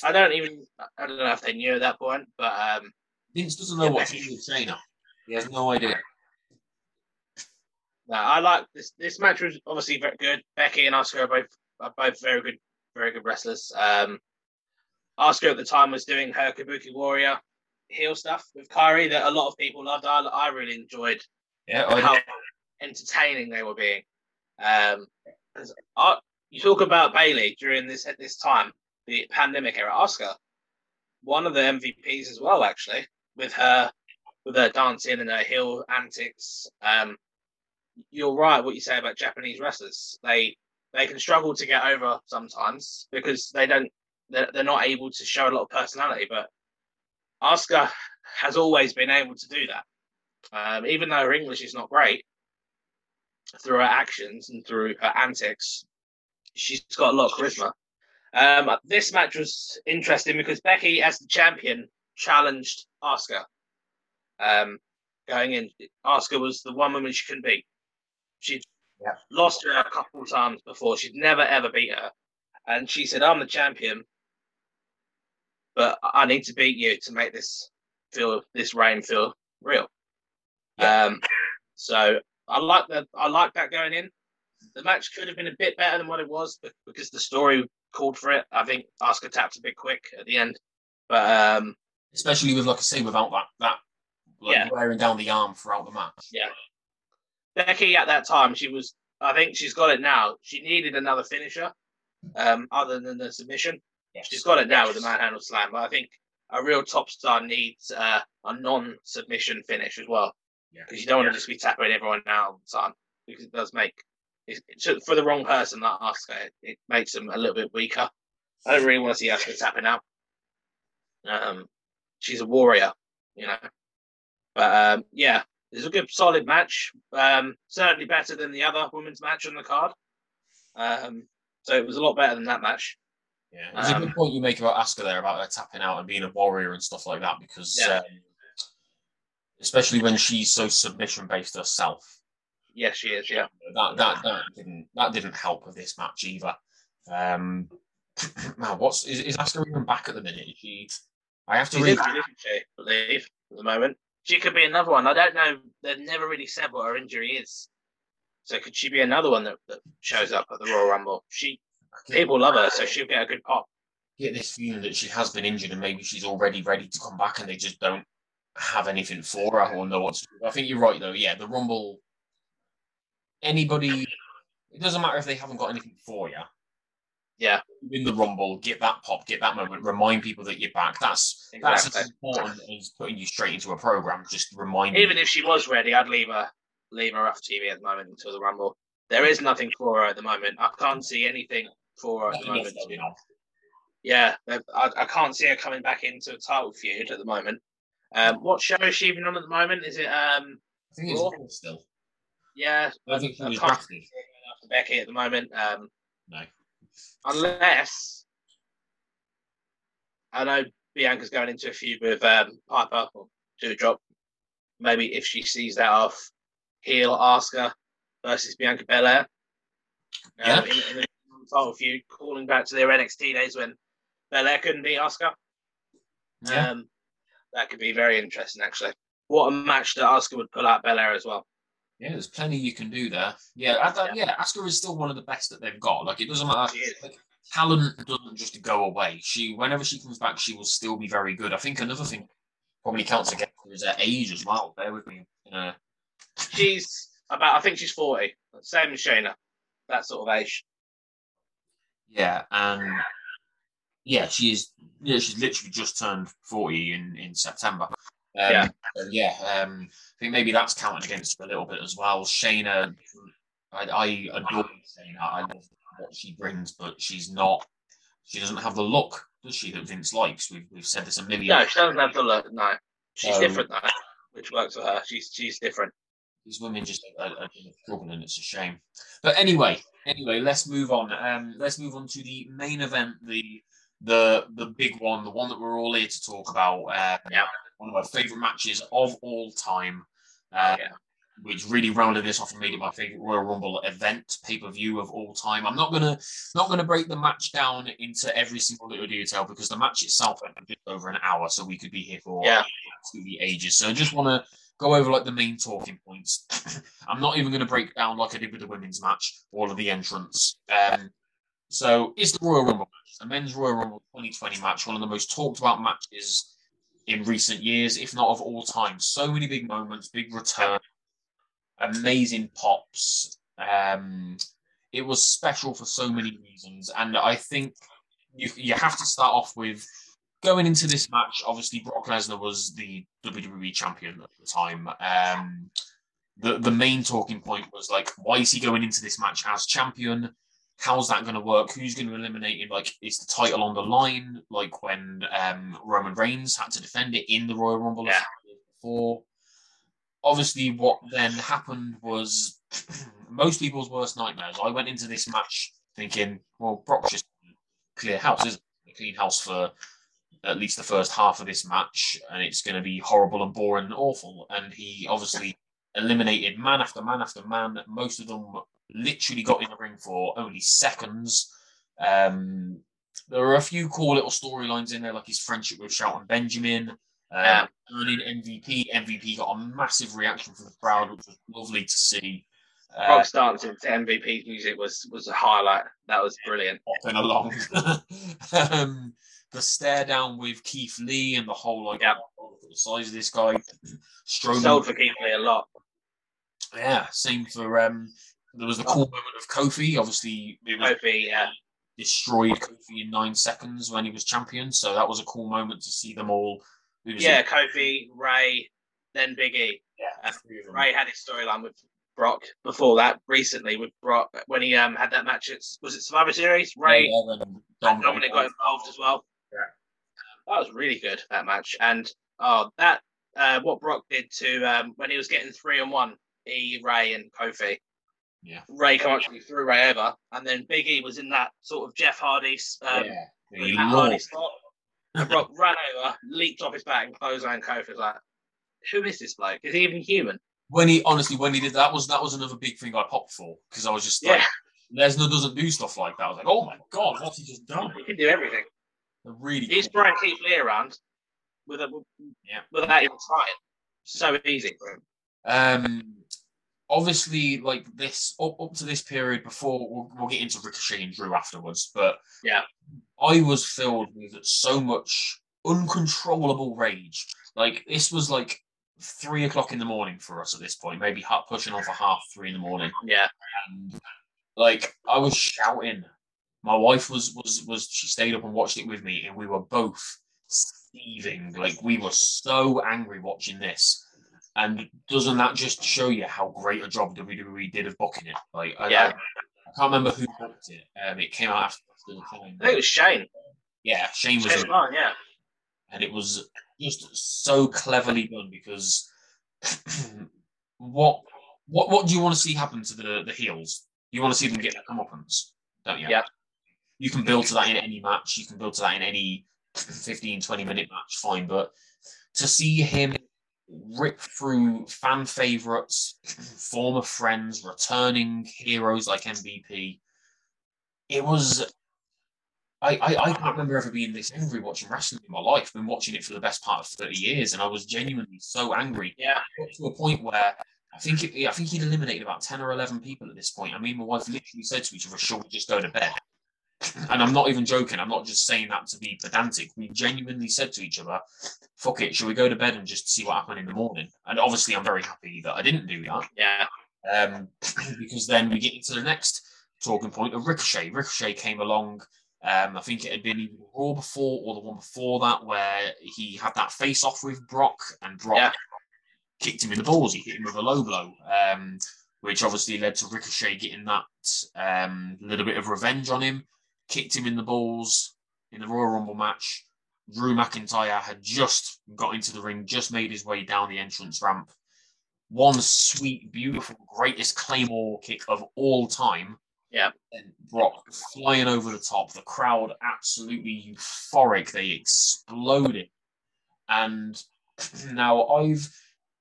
I don't even. I don't know if they knew at that point, but um, Vince doesn't know yeah, what to do with Shayna. He has no idea. No, I like this. This match was obviously very good. Becky and Asuka are both are both very good, very good wrestlers. Um, Asuka at the time was doing her Kabuki Warrior heel stuff with Kairi that a lot of people loved. I, I really enjoyed yeah, how entertaining they were being. Um, I, you talk about Bayley during this at this time, the pandemic era. Asuka, one of the MVPs as well, actually, with her with her dancing and her heel antics. Um, you're right what you say about Japanese wrestlers. They they can struggle to get over sometimes because they don't they're, they're not able to show a lot of personality. But Asuka has always been able to do that. Um, even though her English is not great, through her actions and through her antics, she's got a lot of charisma. Um, this match was interesting because Becky, as the champion, challenged Asuka. Um, going in. Asuka was the one woman she couldn't beat. She'd Yeah. lost her a couple of times before. She'd never ever beat her, and she said, "I'm the champion, but I need to beat you to make this feel this reign feel real." Um, so I like that. I like that going in. The match could have been a bit better than what it was, but because the story called for it. I think Asuka tapped a bit quick at the end, but um, Especially with, like I say, without that that like, Yeah. wearing down the arm throughout the match. yeah, Becky at that time she was. I think she's got it now. She needed another finisher, um, other than the submission. Yes. She's got it now with the manhandle slam, but I think a real top star needs uh, a non-submission finish as well. Yeah. because you don't want to just be tapping everyone out all the time because it does make it, so for the wrong person that Asuka, it, it makes them a little bit weaker. I don't really want to see Asuka tapping out. Um, she's a warrior, you know. But um, yeah, it's a good solid match. Um, certainly better than the other women's match on the card. Um, so it was a lot better than that match. Yeah, it's a Um, good point you make about Asuka there about her tapping out and being a warrior and stuff like that because, Yeah. um, especially when she's so submission based herself, Yes, she is. Yeah, that that that didn't that didn't help with this match either. Um, now what's is, is Asuka even back at the minute? Is she? I have to she's read. isn't she? I believe at the moment. She could be another one. I don't know. They've never really said what her injury is. So could she be another one that, that shows up at the Royal Rumble? She people love her, so she'll get a good pop. get this feeling that she has been injured and maybe she's already ready to come back and they just don't have anything for her or know what to do. I think you're right though. Yeah, the Rumble. Anybody, it doesn't matter if they haven't got anything for you. Yeah. Win the Rumble, get that pop, get that moment, remind people that you're back. That's that's as important as putting you straight into a program. Just remind Even if she was ready, I'd leave her leave her off TV at the moment until the Rumble. There is nothing for her at the moment. I can't see anything for at the moment. Yeah, I, I can't see her coming back into a title feud at the moment. Um, what show is she even on at the moment? Is it um I think it's Raw? Still. yeah I think I was can't see after Becky at the moment. Um, No. unless I know Bianca's going into a feud with um, Piper or Doudrop. Maybe if she sees that off, he'll ask her versus Bianca Belair. Yeah. Um, in, in a title feud, calling back to their NXT days when Belair couldn't beat Asuka. Yeah. Um, that could be very interesting, actually. What a match that Asuka would pull out Belair as well. Yeah, there's plenty you can do there. Yeah, I yeah, Asuka is still one of the best that they've got. Like it doesn't matter. Like, talent doesn't just go away. She, whenever she comes back, she will still be very good. I think another thing probably counts against her is her age as well. Bear with me. Uh, She's about, I think she's 40, same as Shayna, that sort of age. Yeah, and yeah, she is. Yeah, she's literally just turned forty in in September. Um, Yeah. so yeah. Um, I think maybe that's counted against her a little bit as well. Shayna, I, I adore Shayna. I love what she brings, but she's not. She doesn't have the look, does she? That Vince likes. We've we've said this a million. No, she doesn't have the look. No, she's Um, different though, which works for her. She's she's different. These women just are, are struggling. It's a shame. But anyway, anyway, let's move on. Um, let's move on to the main event, the the the big one, the one that we're all here to talk about. Uh, Yeah. One of my favorite matches of all time. Uh, Yeah. Which really rounded this off and made it my favorite Royal Rumble event pay per view of all time. I'm not gonna not gonna break the match down into every single little detail because the match itself went just over an hour, so we could be here for Yeah. absolutely ages. So I just want to go over like the main talking points. I'm not even going to break down like I did with the women's match, all of the entrants. Um, so it's the Royal Rumble match, the men's Royal Rumble 2020 match, one of the most talked about matches in recent years, if not of all time. So many big moments, big return, amazing pops. Um, it was special for so many reasons, and I think you you have to start off with going into this match, obviously Brock Lesnar was the WWE champion at the time. Um, the the main talking point was like, why is he going into this match as champion? How's that going to work? Who's going to eliminate him? Like, is the title on the line? Like when um, Roman Reigns had to defend it in the Royal Rumble Yeah. before. Obviously, what then happened was most people's worst nightmares. I went into this match thinking, well, Brock's just clear house, isn't it? A clean house for at least the first half of this match, and it's going to be horrible and boring and awful. And he obviously eliminated man after man after man. Most of them literally got in the ring for only seconds. Um, there are a few cool little storylines in there, like his friendship with Shelton Benjamin, uh, earning MVP. MVP got a massive reaction from the crowd, which was lovely to see. Uh, Brock's dancing to MVP music was was a highlight. That was brilliant. Hopping along. um, the stare down with Keith Lee and the whole like yeah. the size of this guy. Strowman. Sold for Keith Lee a lot. Yeah, same for um. There was the cool moment of Kofi. Obviously, it was Kofi. Yeah. Destroyed Kofi in nine seconds when he was champion, so that was a cool moment to see them all. Yeah, it? Kofi, Rey, then Big E. Yeah, Rey had his storyline with Brock before that recently with Brock when he um had that match. At, was it Survivor Series? Rey yeah, yeah, Dominik got involved as well. That was really good that match. And oh, that uh, what Brock did to um, when he was getting three and one, E Rey and Kofi. Yeah, Rey come actually threw Rey over, and then Big E was in that sort of Jeff Hardy's um, yeah, Hardy spot. And Brock ran over, leaped off his back, and clothesline Kofi. Was like, who is this bloke? Is he even human? when he honestly when he did that was that was another big thing I popped for because I was just like yeah. Lesnar doesn't do stuff like that. I was like, oh my god, what's he just done? He can do everything. Really, he's cool. throwing Keith Lee around with a yeah without even trying. So easy for him. Um, obviously, like this up up to this period before we'll, we'll get into Ricochet and Drew afterwards, but yeah, I was filled with so much uncontrollable rage. Like this was like three o'clock in the morning for us at this point, maybe pushing on for half three in the morning. Yeah. And like I was shouting. My wife was was was she stayed up and watched it with me, and we were both seething. Like we were so angry watching this. And doesn't that just show you how great a job WWE did of booking it? Like, I, yeah. I, I can't remember who booked it. Um, it came out after the time. I think it was Shane. Yeah, Shane was. Shane yeah. And it was just so cleverly done because what what what do you want to see happen to the the heels? You want to see them get their comeuppance, don't you? Yeah. You can build to that in any match. You can build to that in any 15, 20 minute match, fine. But to see him rip through fan favorites, former friends, returning heroes like MVP, it was I, I, I can't remember ever being this angry watching wrestling in my life. I've been watching it for the best part of 30 years, and I was genuinely so angry. Yeah. To a point where I think it, I think he'd eliminated about 10 or 11 people at this point. I mean, my wife literally said to each other, "Shall we just go to bed?" And I'm not even joking. I'm not just saying that to be pedantic. We genuinely said to each other, "Fuck it, shall we go to bed and just see what happened in the morning?" And obviously, I'm very happy that I didn't do that. Yeah. Um, because then we get into the next talking point of Ricochet. Ricochet came along um, I think it had been either Raw before or the one before that where he had that face off with Brock and Brock yeah. kicked him in the balls. He hit him with a low blow, um, which obviously led to Ricochet getting that um, little bit of revenge on him, kicked him in the balls in the Royal Rumble match. Drew McIntyre had just got into the ring, just made his way down the entrance ramp. One sweet, beautiful, greatest Claymore kick of all time yeah. And Brock flying over the top. The crowd absolutely euphoric. They exploded. And now I've,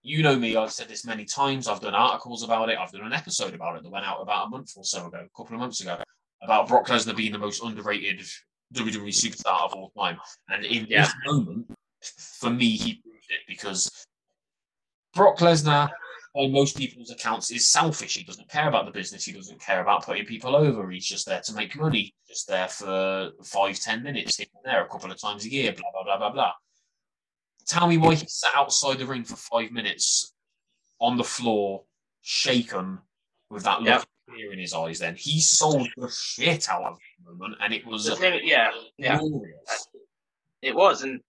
you know me, I've said this many times. I've done articles about it. I've done an episode about it that went out about a month or so ago, a couple of months ago, about Brock Lesnar being the most underrated WWE superstar of all time. And in yeah. this moment, for me, he proved it because Brock Lesnar by most people's accounts, is selfish. He doesn't care about the business. He doesn't care about putting people over. He's just there to make money. Just there for five, ten minutes, sitting there a couple of times a year. Blah blah blah blah blah. Tell me why he sat outside the ring for five minutes on the floor, shaken, with that look yep. Of fear in his eyes. Then he sold the shit out of moment, and it was thing, yeah, yeah, it was, and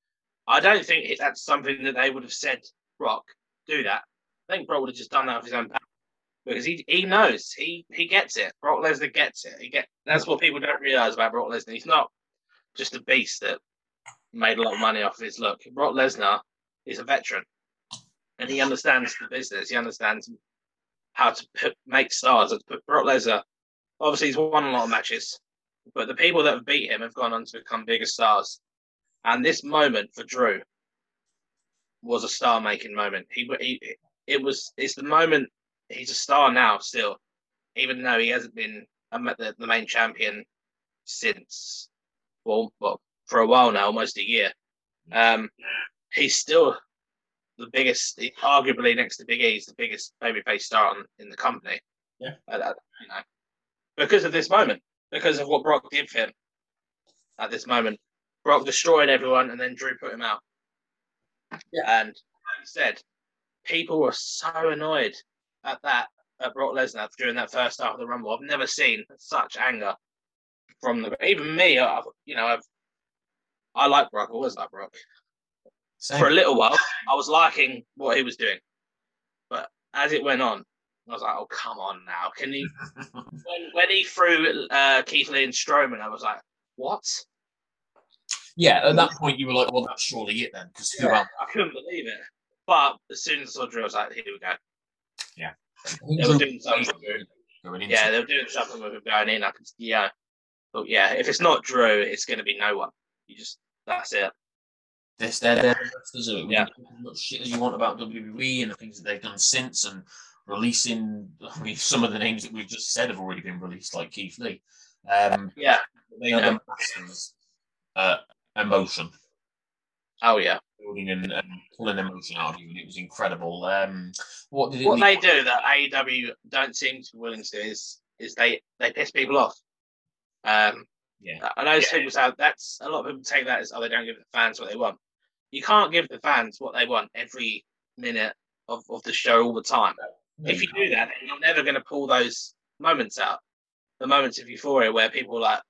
I don't think that's something that they would have said. Brock, do that I think Brock would have just done that off his own power because he he knows he he gets it. Brock Lesnar gets it. He get that's what people don't realize about Brock Lesnar. He's not just a beast that made a lot of money off of his look. Brock Lesnar is a veteran, and he understands the business. He understands how to put, make stars. Brock Lesnar, obviously, he's won a lot of matches, but the people that have beat him have gone on to become bigger stars. And this moment for Drew was a star making moment. He, he it was it's the moment he's a star now still, even though he hasn't been the, the main champion since well, well for a while now, almost a year. Um, he's still the biggest, arguably next to Big E, he's the biggest babyface star in, in the company. Yeah, uh, you know, because of this moment, because of what Brock did for him at this moment. Brock destroyed everyone, and then Drew put him out. Yeah. And like you said, people were so annoyed at that at Brock Lesnar during that first half of the Rumble. I've never seen such anger from the even me. I've, you know, I've I like Brock. I always like Brock. Same. For a little while, I was liking what he was doing, but as it went on, I was like, "Oh, come on now! Can he?" when, when he threw uh, Keith Lee and Strowman, I was like, "What?" Yeah, at that point, you were like, "Well, that's surely it then," because yeah, I couldn't believe it. But as soon as I saw Drew, I was like, "Here we go." Yeah, they were doing something. Yeah, they were doing something with him going in. I could, yeah, but yeah, if it's not Drew, it's going to be no one. You just that's it. This, they're, they're. Yeah. As much shit as you want about WWE and the things that they've done since, and releasing. I mean, some of the names that we've just said have already been released, like Keith Lee. Um, yeah, they are the masters uh, emotion. Oh yeah, building and, and, pulling emotion out of you, and it was incredible. Um, what did what they do that AEW don't seem to be willing to do is is they they piss people off. Um, yeah, I know yeah. people say that's a lot of people take that as oh they don't give the fans what they want. You can't give the fans what they want every minute of, of the show all the time. No, if you do that, then you're never going to pull those moments out. The moments of euphoria where people are like,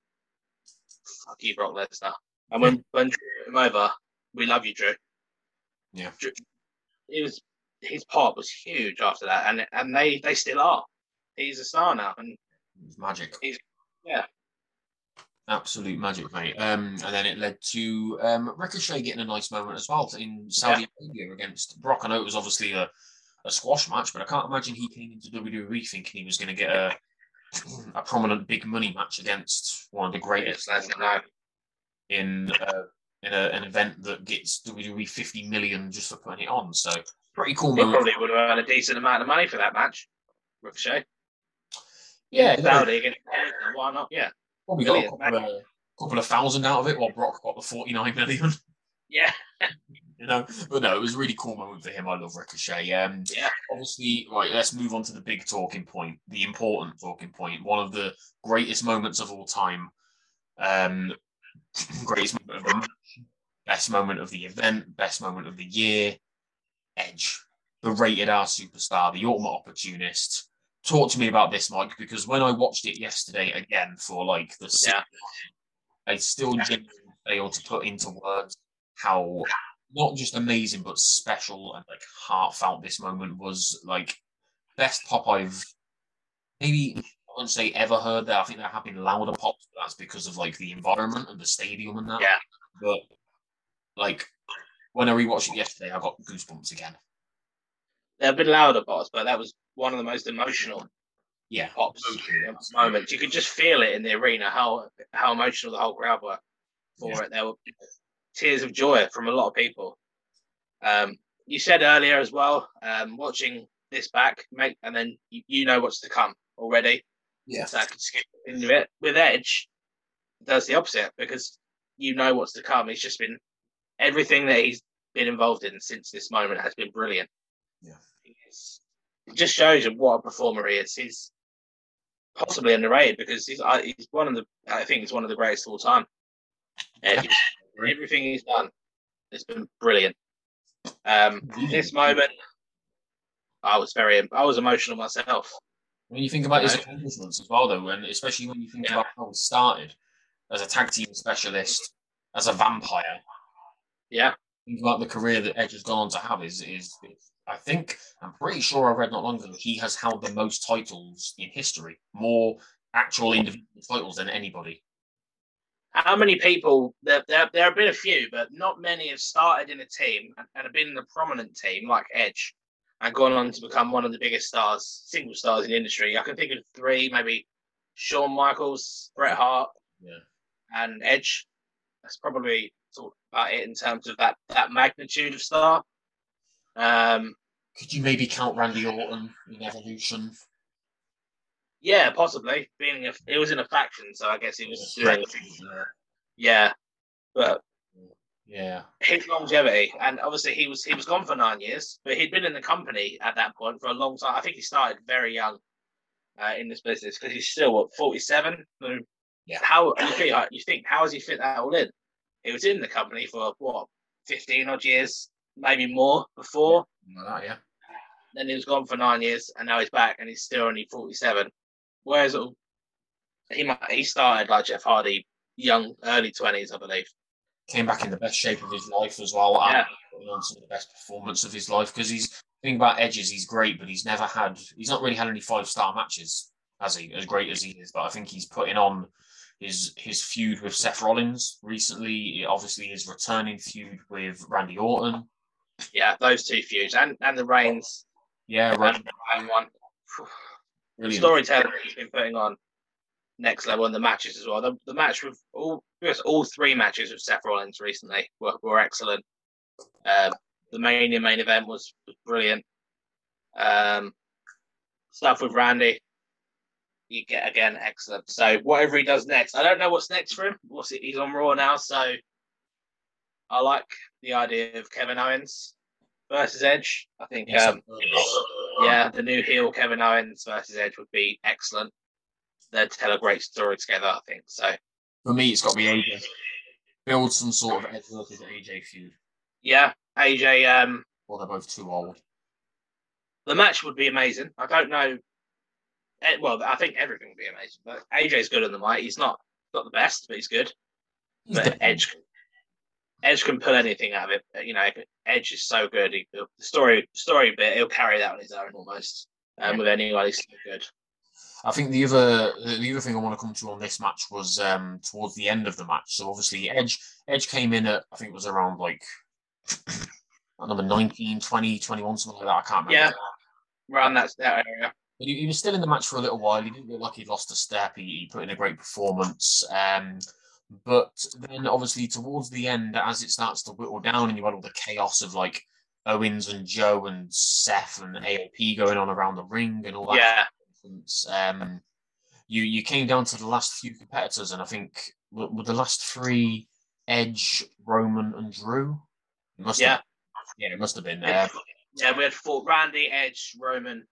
"Fuck you, Brock Lesnar," and when when Drew him over, we love you, Drew. Yeah, Drew, it was his part was huge after that, and and they they still are. He's a star now, and it's magic. He's yeah, absolute magic, mate. Um, and then it led to um, Ricochet getting a nice moment as well in Saudi yeah. Arabia against Brock. I know it was obviously a, a squash match, but I can't imagine he came into WWE thinking he was going to get a a prominent big money match against one of the greatest in uh, in a, an event that gets WWE 50 million just for putting it on. So pretty cool. He probably would have earned a decent amount of money for that match, Ricochet. Yeah, Saudi against why not? Yeah, probably got a couple, of, a couple of thousand out of it, while Brock got the 49 million. Yeah. you know, but no, it was a really cool moment for him. I love Ricochet. Um, yeah. Obviously, right. Let's move on to the big talking point, the important talking point. One of the greatest moments of all time. Um, greatest moment of the match, best moment of the event, best moment of the year. Edge, the rated R superstar, the ultimate opportunist. Talk to me about this, Mike, because when I watched it yesterday again for like the yeah. I still genuinely failed to put into words how not just amazing but special and like heartfelt this moment was. Like best pop I've maybe I wouldn't say ever heard there. I think there have been louder pops, but that's because of like the environment and the stadium and that. Yeah. But like when I rewatched it yesterday, I got goosebumps again. There have been louder pops, but that was one of the most emotional yeah pops moments. You could just feel it in the arena how how emotional the whole crowd were for yeah. it. There were tears of joy from a lot of people. Um, you said earlier as well, um, watching this back, make, and then you, you, know what's to come already. Yeah. So I could skip into it. With Edge, does the opposite because you know what's to come. He's just been everything that he's been involved in since this moment has been brilliant. Yeah. It just shows you what a performer he is. He's possibly underrated because he's he's one of the I think he's one of the greatest of all time. Everything he's done has been brilliant. Um, this moment, I was very I was emotional myself. When you think about his accomplishments as well, though, and especially when you think yeah. about how he started as a tag team specialist, as a vampire. Yeah. Think about the career that Edge has gone on to have is is I think I'm pretty sure I read not long ago he has held the most titles in history, more actual individual titles than anybody. How many people? There, there, there have been a few, but not many have started in a team and, and have been in a prominent team like Edge and gone on to become one of the biggest stars, single stars in the industry. I can think of three, maybe Shawn Michaels, Bret Hart, yeah. and Edge. That's probably about it in terms of that that magnitude of star. Um, Could you maybe count Randy Orton in Evolution? yeah, possibly. Being a, it was in a faction, so I guess he was doing. Yeah. But Yeah. his longevity, and obviously he was he was gone for nine years, but he'd been in the company at that point for a long time. I think he started very young uh, in this business because he's still what forty seven. Yeah. How you think? You think how has he fit that all in? He was in the company for what fifteen odd years, maybe more before. Like that, yeah. Then he was gone for nine years, and now he's back, and he's still only forty seven. Whereas he might, he started like Jeff Hardy, young, early twenties, I believe. Came back in the best shape of his life as well. Yeah. And on some of the best performance of his life because he's thing about Edges, he's great, but he's never had he's not really had any five star matches, has he? As great as he is, but I think he's putting on his his feud with Seth Rollins recently. Obviously, his returning feud with Randy Orton. Yeah, those two feuds and and the Reigns Yeah, and right. Bryan one. Brilliant. storytelling he's been putting on next level in the matches as well. The, the match with all yes, all three matches with Seth Rollins recently were, were excellent. Um, the Mania main event was, was brilliant. Um, stuff with Randy, you get again excellent. So whatever he does next, I don't know what's next for him. What's it? He's on Raw now, so I like the idea of Kevin Owens versus Edge. I think Yes, um, yeah, the new heel Kevin Owens versus Edge would be excellent. They'd tell a great story together, I think. So For me, it's got to be AJ. Build some sort of Edge versus AJ feud. yeah, AJ, um, Or they're both too old. the match would be amazing. I don't know. eh, Well, I think everything would be amazing. But AJ's good on the mic. He's not not the best, but he's good. He's But Edge, Edge can pull anything out of it. You know, Edge is so good. He, the story story bit, he'll carry that on his own almost. Um, Yeah. with anyone, he's so good. I think the other the other thing I want to come to on this match was um, towards the end of the match. So obviously Edge Edge came in at I think it was around like number 19, 20, 21, something like that. I can't remember. Yeah. Around that, that area. But he, he was still in the match for a little while. He didn't look like he'd lost a step. He, he put in a great performance. Um, but then, obviously, towards the end, as it starts to whittle down, and you had all the chaos of like Owens and Joe and Seth and AOP going on around the ring and all that. Yeah. nonsense, Um, you you came down to the last few competitors, and I think were, were the last three Edge, Roman, and Drew. It must Yeah. have, yeah, it must have been. Uh, Yeah, we had four: Randy, Edge, Roman,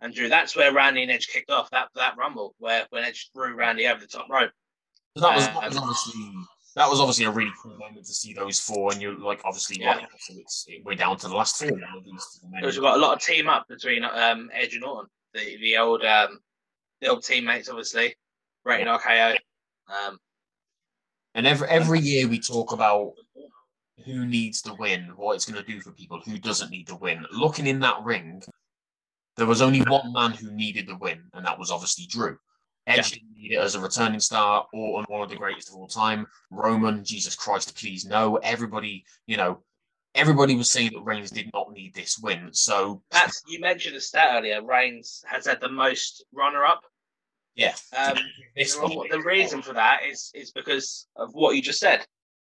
and Drew. That's where Randy and Edge kicked off that that rumble, where when Edge threw Randy over the top rope. That was, that was obviously that was obviously a really cool moment to see those four, and you're like obviously Yeah. right, so it's it, we're down to the last four now. These four men. Because we've got a lot of team up between um, Edge and Orton, the the old um, the old teammates, obviously, Rated RKO. Um, And every every year we talk about who needs to win, what it's going to do for people, who doesn't need to win. Looking in that ring, there was only one man who needed the win, and that was obviously Drew. Edge didn't need it as a returning star, Orton, one of the greatest of all time. Roman, Jesus Christ, please no. Everybody, you know, everybody was saying that Reigns did not need this win. So that's you mentioned a stat earlier. Reigns has had the most runner up. yeah, Um, this the, the reason for that is is because of what you just said.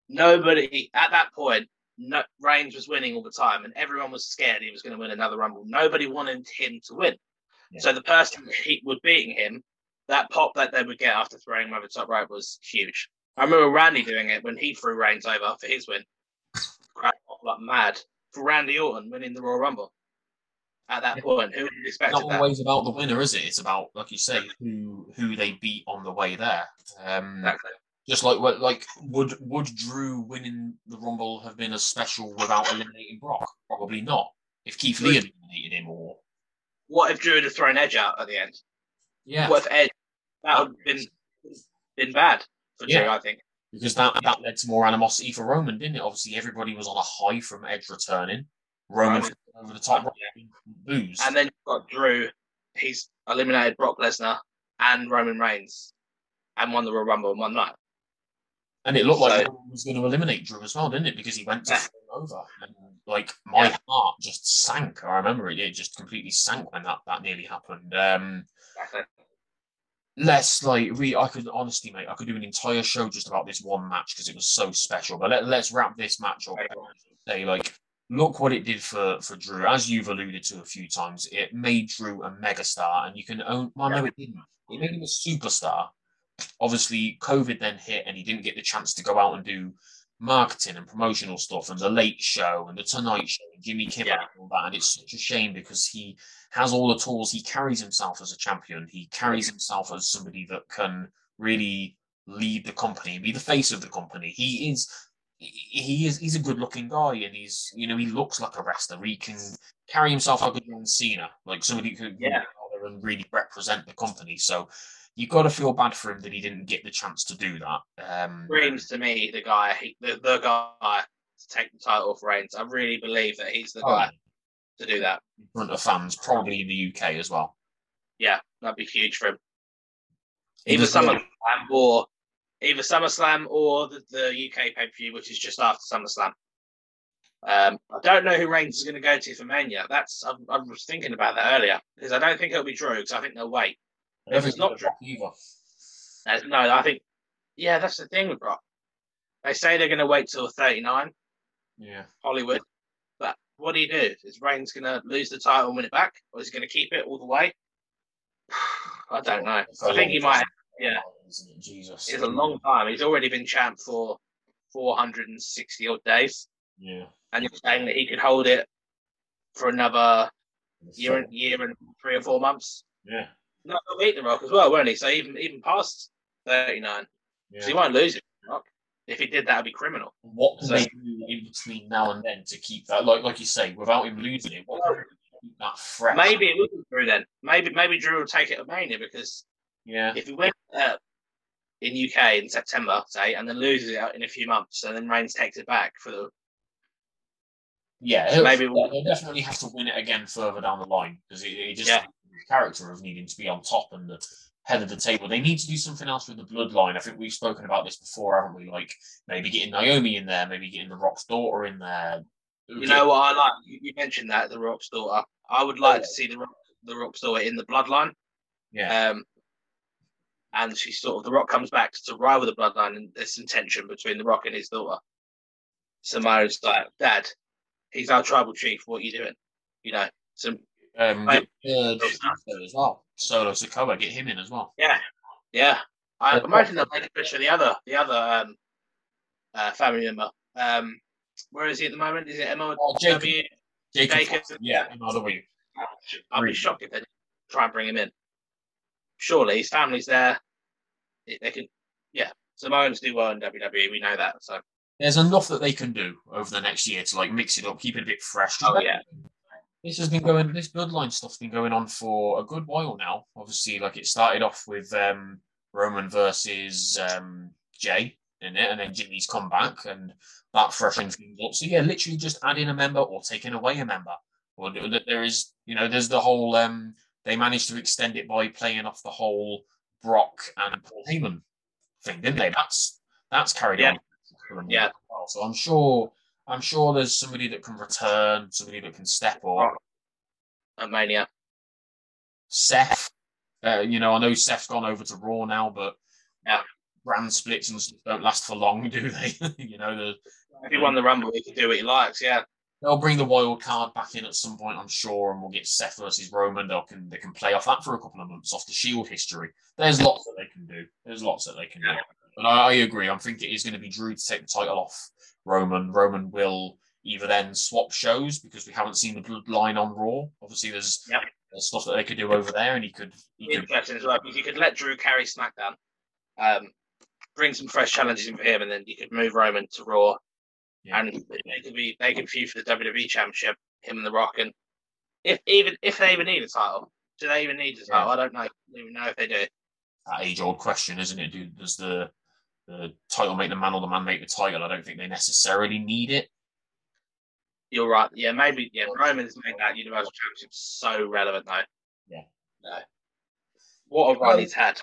Nobody at that point, no, Reigns was winning all the time, and everyone was scared he was going to win another Rumble. Nobody wanted him to win. Yeah. So the person he was beating him, that pop that they would get after throwing him over the top rope was huge. I remember Randy doing it when he threw Reigns over for his win. Went like mad for Randy Orton winning the Royal Rumble. At that Yeah. point, who would have expected not that? always about the winner, is it? It's about, like you say, who who they beat on the way there. Um, Exactly. Just like like would would Drew winning the Rumble have been as special without eliminating Brock? Probably not. If Keith Lee had eliminated him, or What if Drew had thrown Edge out at the end? Yeah, What if Edge? That would have been been bad for Drew, Yeah. I think. because that that led to more animosity for Roman, didn't it? Obviously, everybody was on a high from Edge returning. Roman Right. over the top, booze. And then you've got Drew. He's eliminated Brock Lesnar and Roman Reigns, and won the Royal Rumble in one night. And it looked like So- Roman was going to eliminate Drew as well, didn't it? Because he went to Yeah. over, and like my Yeah. heart just sank. I remember it; it just completely sank when that that nearly happened. Um, Exactly. Let's like we I could honestly, mate, I could do an entire show just about this one match because it was so special. But let, let's wrap this match up. Say like, look what it did for for Drew. As you've alluded to a few times, it made Drew a megastar, and you can own. Well, no, it didn't. It made him a superstar. Obviously, COVID then hit, and he didn't get the chance to go out and do marketing and promotional stuff and the Late Show and the Tonight Show and Jimmy Kimmel Yeah. and all that. And it's such a shame because he has all the tools. He carries himself as a champion. He carries himself as somebody that can really lead the company and be the face of the company. He is. He is. He's a good-looking guy, and he's. You know, he looks like a wrestler. He can carry himself like a John Cena, like somebody who Yeah. get out there and really represent the company. So you got to feel bad for him that he didn't get the chance to do that. Um, Reigns to me, the guy, he, the, the guy to take the title off Reigns. I really believe that he's the Oh, guy to do that. in front of fans, probably in the UK as well. Yeah, that'd be huge for him. He Either SummerSlam or either SummerSlam or the, the UK pay per view, which is just after SummerSlam. Um, I don't know who Reigns is going to go to for Mania. That's I, I was thinking about that earlier because I don't think it'll be Drew because I think they'll wait. I If it's not he'll either. No, I think yeah, that's the thing with Brock. They say they're going to wait till 39 Yeah. Hollywood, what do you do? Is Reigns going to lose the title and win it back, or is he going to keep it all the way? I don't know. It's I think he might. time, yeah. It? Jesus. It's a long time. He's already been champ for 460 odd days, Yeah. and you're saying that he could hold it for another year and year and three or four months. Yeah. No, he'll beat the Rock as well, won't he? So even even past 39, yeah. so he won't lose it. Rock. If he did, that would be criminal. What can So- they do in between now and then to keep that, like like you say, without him losing it? What can they do to keep that fresh? Maybe it be Drew then. Maybe maybe Drew will take it at Mania because Yeah. if he wins uh, in UK in September, say, and then loses it out in a few months, and then Reigns takes it back for the Yeah. He'll, Maybe- he'll definitely have to win it again further down the line because he, he just Yeah. character of needing to be on top and the head of the table. They need to do something else with the bloodline. I think we've spoken about this before, haven't we? Like maybe getting Naomi in there, maybe getting the Rock's daughter in there. You know what I like? You, mentioned that the Rock's daughter. I would like to see the Rock, the Rock's daughter in the Bloodline. Yeah. Um, and she sort of the Rock comes back to rival the Bloodline, and there's some tension between the Rock and his daughter. Samoa's like, Dad, he's our tribal chief. What are you doing? You know, some Um, get, uh, as well. Solo Sikoa, get him in as well. yeah, yeah. I Yeah. imagine they'll make a push for the other the other um, uh, family member. Um, where is he at the moment? Is it MLW? Oh, Jacob. Jacob, Jacob. yeah, MLW. I'd be shocked if they try and bring him in. Surely his family's there. They they can, yeah. Samoans do well in WWE. We know that. So There's enough that they can do over the next year to like mix it up, keep it a bit fresh. Oh, yeah. This has been going. This bloodline stuff's been going on for a good while now. Obviously, like it started off with um, Roman versus um, Jey in it, and then Jimmy's come back, and that freshened things up. So yeah, literally just adding a member or taking away a member. Or th- there is, you know, there's the whole. Um, they managed to extend it by playing off the whole Brock and Paul Heyman thing, didn't they? That's that's carried Yeah. on. Yeah. Well, So I'm sure. I'm sure there's somebody that can return, somebody that can step up. Oh. at Mania. Seth, uh, you know, I know Seth's gone over to Raw now, but Yeah. brand splits and stuff don't last for long, do they? you know, the, If he won the Rumble, he can do what he likes. Yeah. they'll bring the wild card back in at some point, I'm sure, and we'll get Seth versus Roman. They can they can play off that for a couple of months off the Shield history. There's lots that they can do. There's lots that they can do. Yeah. But I, I agree. I think it is going to be Drew to take the title off Roman. Roman will either then swap shows because we haven't seen the bloodline on Raw. Obviously, there's, Yep. there's stuff that they could do over there, and he could he could Interesting as well because you could let Drew carry SmackDown, um, bring some fresh challenges in for him, and then you could move Roman to Raw, Yeah. and they could be they could feud for the WWE Championship, him and The Rock, and if even if they even need a title, do they even need a title? I don't know. I don't even know if they do. that age old question, isn't it? Do, does the the title make the man or the man make the title? I don't think they necessarily need it. You're right. Yeah, maybe. Yeah, Roman's made that Universal Championship so relevant though. Yeah. No. What a run he's had.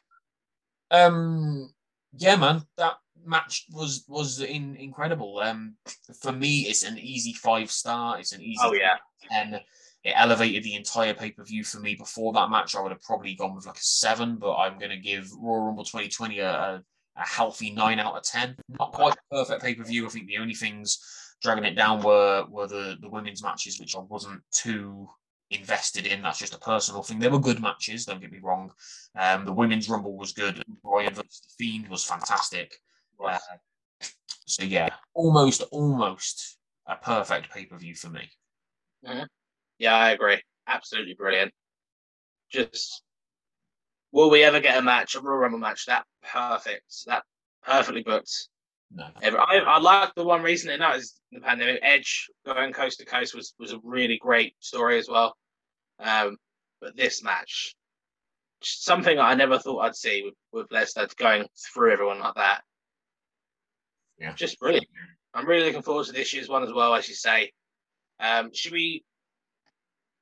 Um, yeah, man, that match was was in, incredible. Um, for me, it's an easy five star. It's an easy Oh yeah. ten. it elevated the entire pay per view for me. Before that match, I would have probably gone with like a seven, but I'm going to give Royal Rumble 2020 a, a, a healthy nine out of 10. Not quite perfect pay per view. I think the only things dragging it down were were the, the women's matches, which I wasn't too invested in. That's just a personal thing. They were good matches, don't get me wrong. Um, the women's rumble was good. Bryan versus the Fiend was fantastic. Uh, so yeah, almost almost a perfect pay per view for me. Mm-hmm. Yeah, I agree. Absolutely brilliant. Just will we ever get a match, a Royal Rumble match that perfect, that perfectly booked? No. I, I like the one recently. That is the pandemic. Edge going coast to coast was was a really great story as well. Um, but this match, something I never thought I'd see with, with Lesnar going through everyone like that. Yeah, just brilliant. I'm really looking forward to this year's one as well, as you say. Um, should we,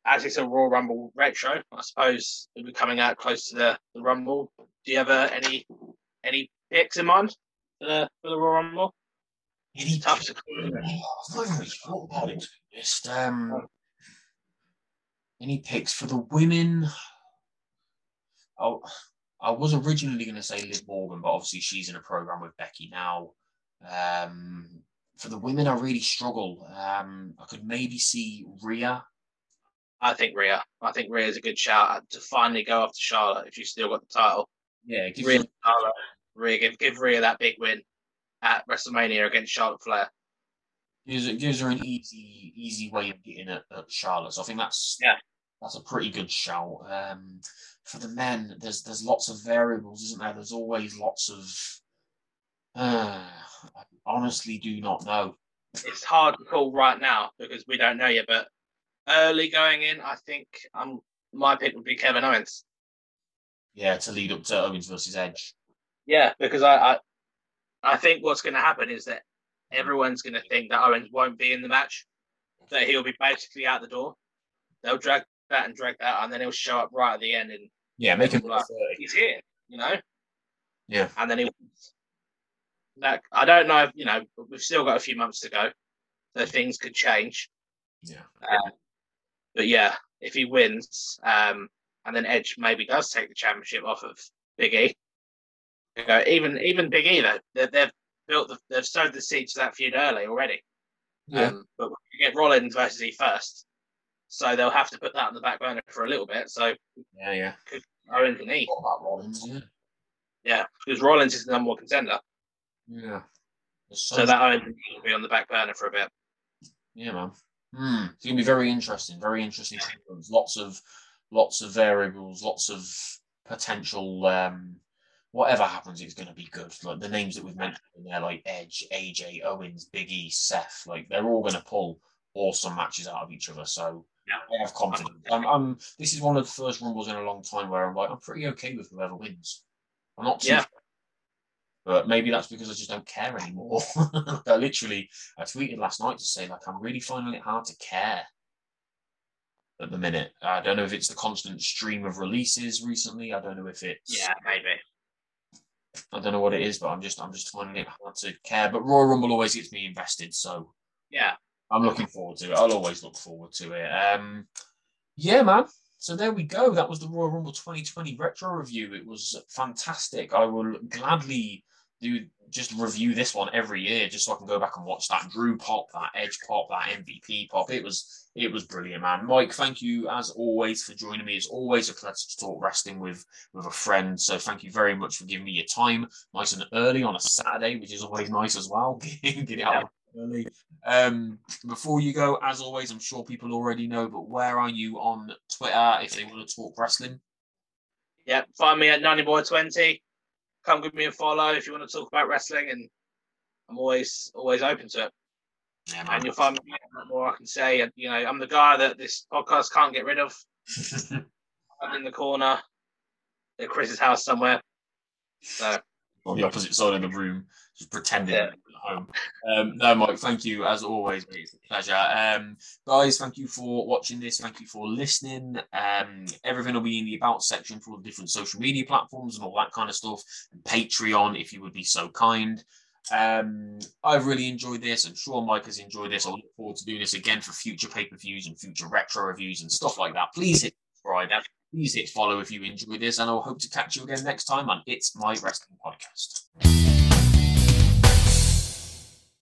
as it's a Royal Rumble retro, I suppose it'll be coming out close to the, the Rumble. Do you have uh, any any picks in mind for the, for the Royal Rumble? Any tough to oh, I've really thought about it. Just um, any picks for the women? Oh, I was originally going to say Liv Morgan, but obviously she's in a program with Becky now. Um, for the women, I really struggle. Um, I could maybe see Rhea. I think Rhea. I think Rhea is a good shout to finally go after Charlotte if she's still got the title. Yeah, give Rhea, Charlotte, Rhea give, give Rhea that big win at WrestleMania against Charlotte Flair. Gives, it gives her an easy easy way of getting at, at Charlotte. So I think that's yeah that's a pretty good shout. Um, for the men, there's there's lots of variables, isn't there? There's always lots of. Uh, I honestly do not know. It's hard to call right now because we don't know yet. But early going in, I think um my pick would be Kevin Owens. Yeah, to lead up to Owens versus Edge. Yeah, because I I, I think what's going to happen is that everyone's going to think that Owens won't be in the match, that he'll be basically out the door. They'll drag that and drag that, and then he'll show up right at the end and yeah, make him like, he's here, you know. Yeah, and then he. Like I don't know, if, you know, we've still got a few months to go, so things could change. Yeah. Uh, but yeah, if he wins, um, and then Edge maybe does take the championship off of Big E. You know, even even Big E though, they, they've built the, they've sowed the seeds to that feud early already. Yeah. Um, but you get Rollins versus E first, so they'll have to put that on the back burner for a little bit. So yeah, yeah. Could Owens and E. Rollins? Yeah. Yeah, because Rollins is the number one contender. Yeah. So, so that Owens will be on the back burner for a bit. Yeah, man. Hmm. It's gonna be very interesting. Very interesting. Lots of lots of variables. Lots of potential. Um, whatever happens, it's going to be good. Like the names that we've mentioned in there, like Edge, AJ, Owens, Big E, Seth, like they're all going to pull awesome matches out of each other. So yeah. I have confidence. I'm, I'm, this is one of the first rumbles in a long time where I'm like, I'm pretty okay with whoever wins. I'm not too. Yeah. But maybe that's because I just don't care anymore. I literally, I tweeted last night to say like I'm really finding it hard to care at the minute. I don't know if it's the constant stream of releases recently. I don't know if it's yeah, maybe. I don't know what it is, but I'm just I'm just finding it hard to care. But Royal Rumble always gets me invested, so yeah, I'm looking forward to it. I'll always look forward to it. Um, yeah, man. So there we go. That was the Royal Rumble 2020 retro review. It was fantastic. I will gladly do just review this one every year, just so I can go back and watch that Drew pop, that Edge pop, that MVP pop. It was it was brilliant, man. Mike, thank you as always for joining me. It's always a pleasure to talk wrestling with with a friend. So thank you very much for giving me your time, nice and early on a Saturday, which is always nice as well. Get it out early. Um, before you go, as always, I'm sure people already know, but where are you on Twitter if they want to talk wrestling? Yeah, find me at Nannyboy20 come give me a follow if you want to talk about wrestling, and I'm always always open to it. Yeah, and you'll find me more I can say. And you know, I'm the guy that this podcast can't get rid of. I'm in the corner at Chris's house somewhere. So on the opposite side of the room, just pretending yeah. at home. Um, no, Mike, thank you as always, mate. It's a pleasure. Um, guys, thank you for watching this. Thank you for listening. Um, everything will be in the about section for all the different social media platforms and all that kind of stuff, and Patreon if you would be so kind. Um, I've really enjoyed this. I'm sure Mike has enjoyed this. I look forward to doing this again for future pay per views and future retro reviews and stuff like that. Please hit subscribe. Please hit follow if you enjoyed this, and I'll hope to catch you again next time on It's My Wrestling Podcast.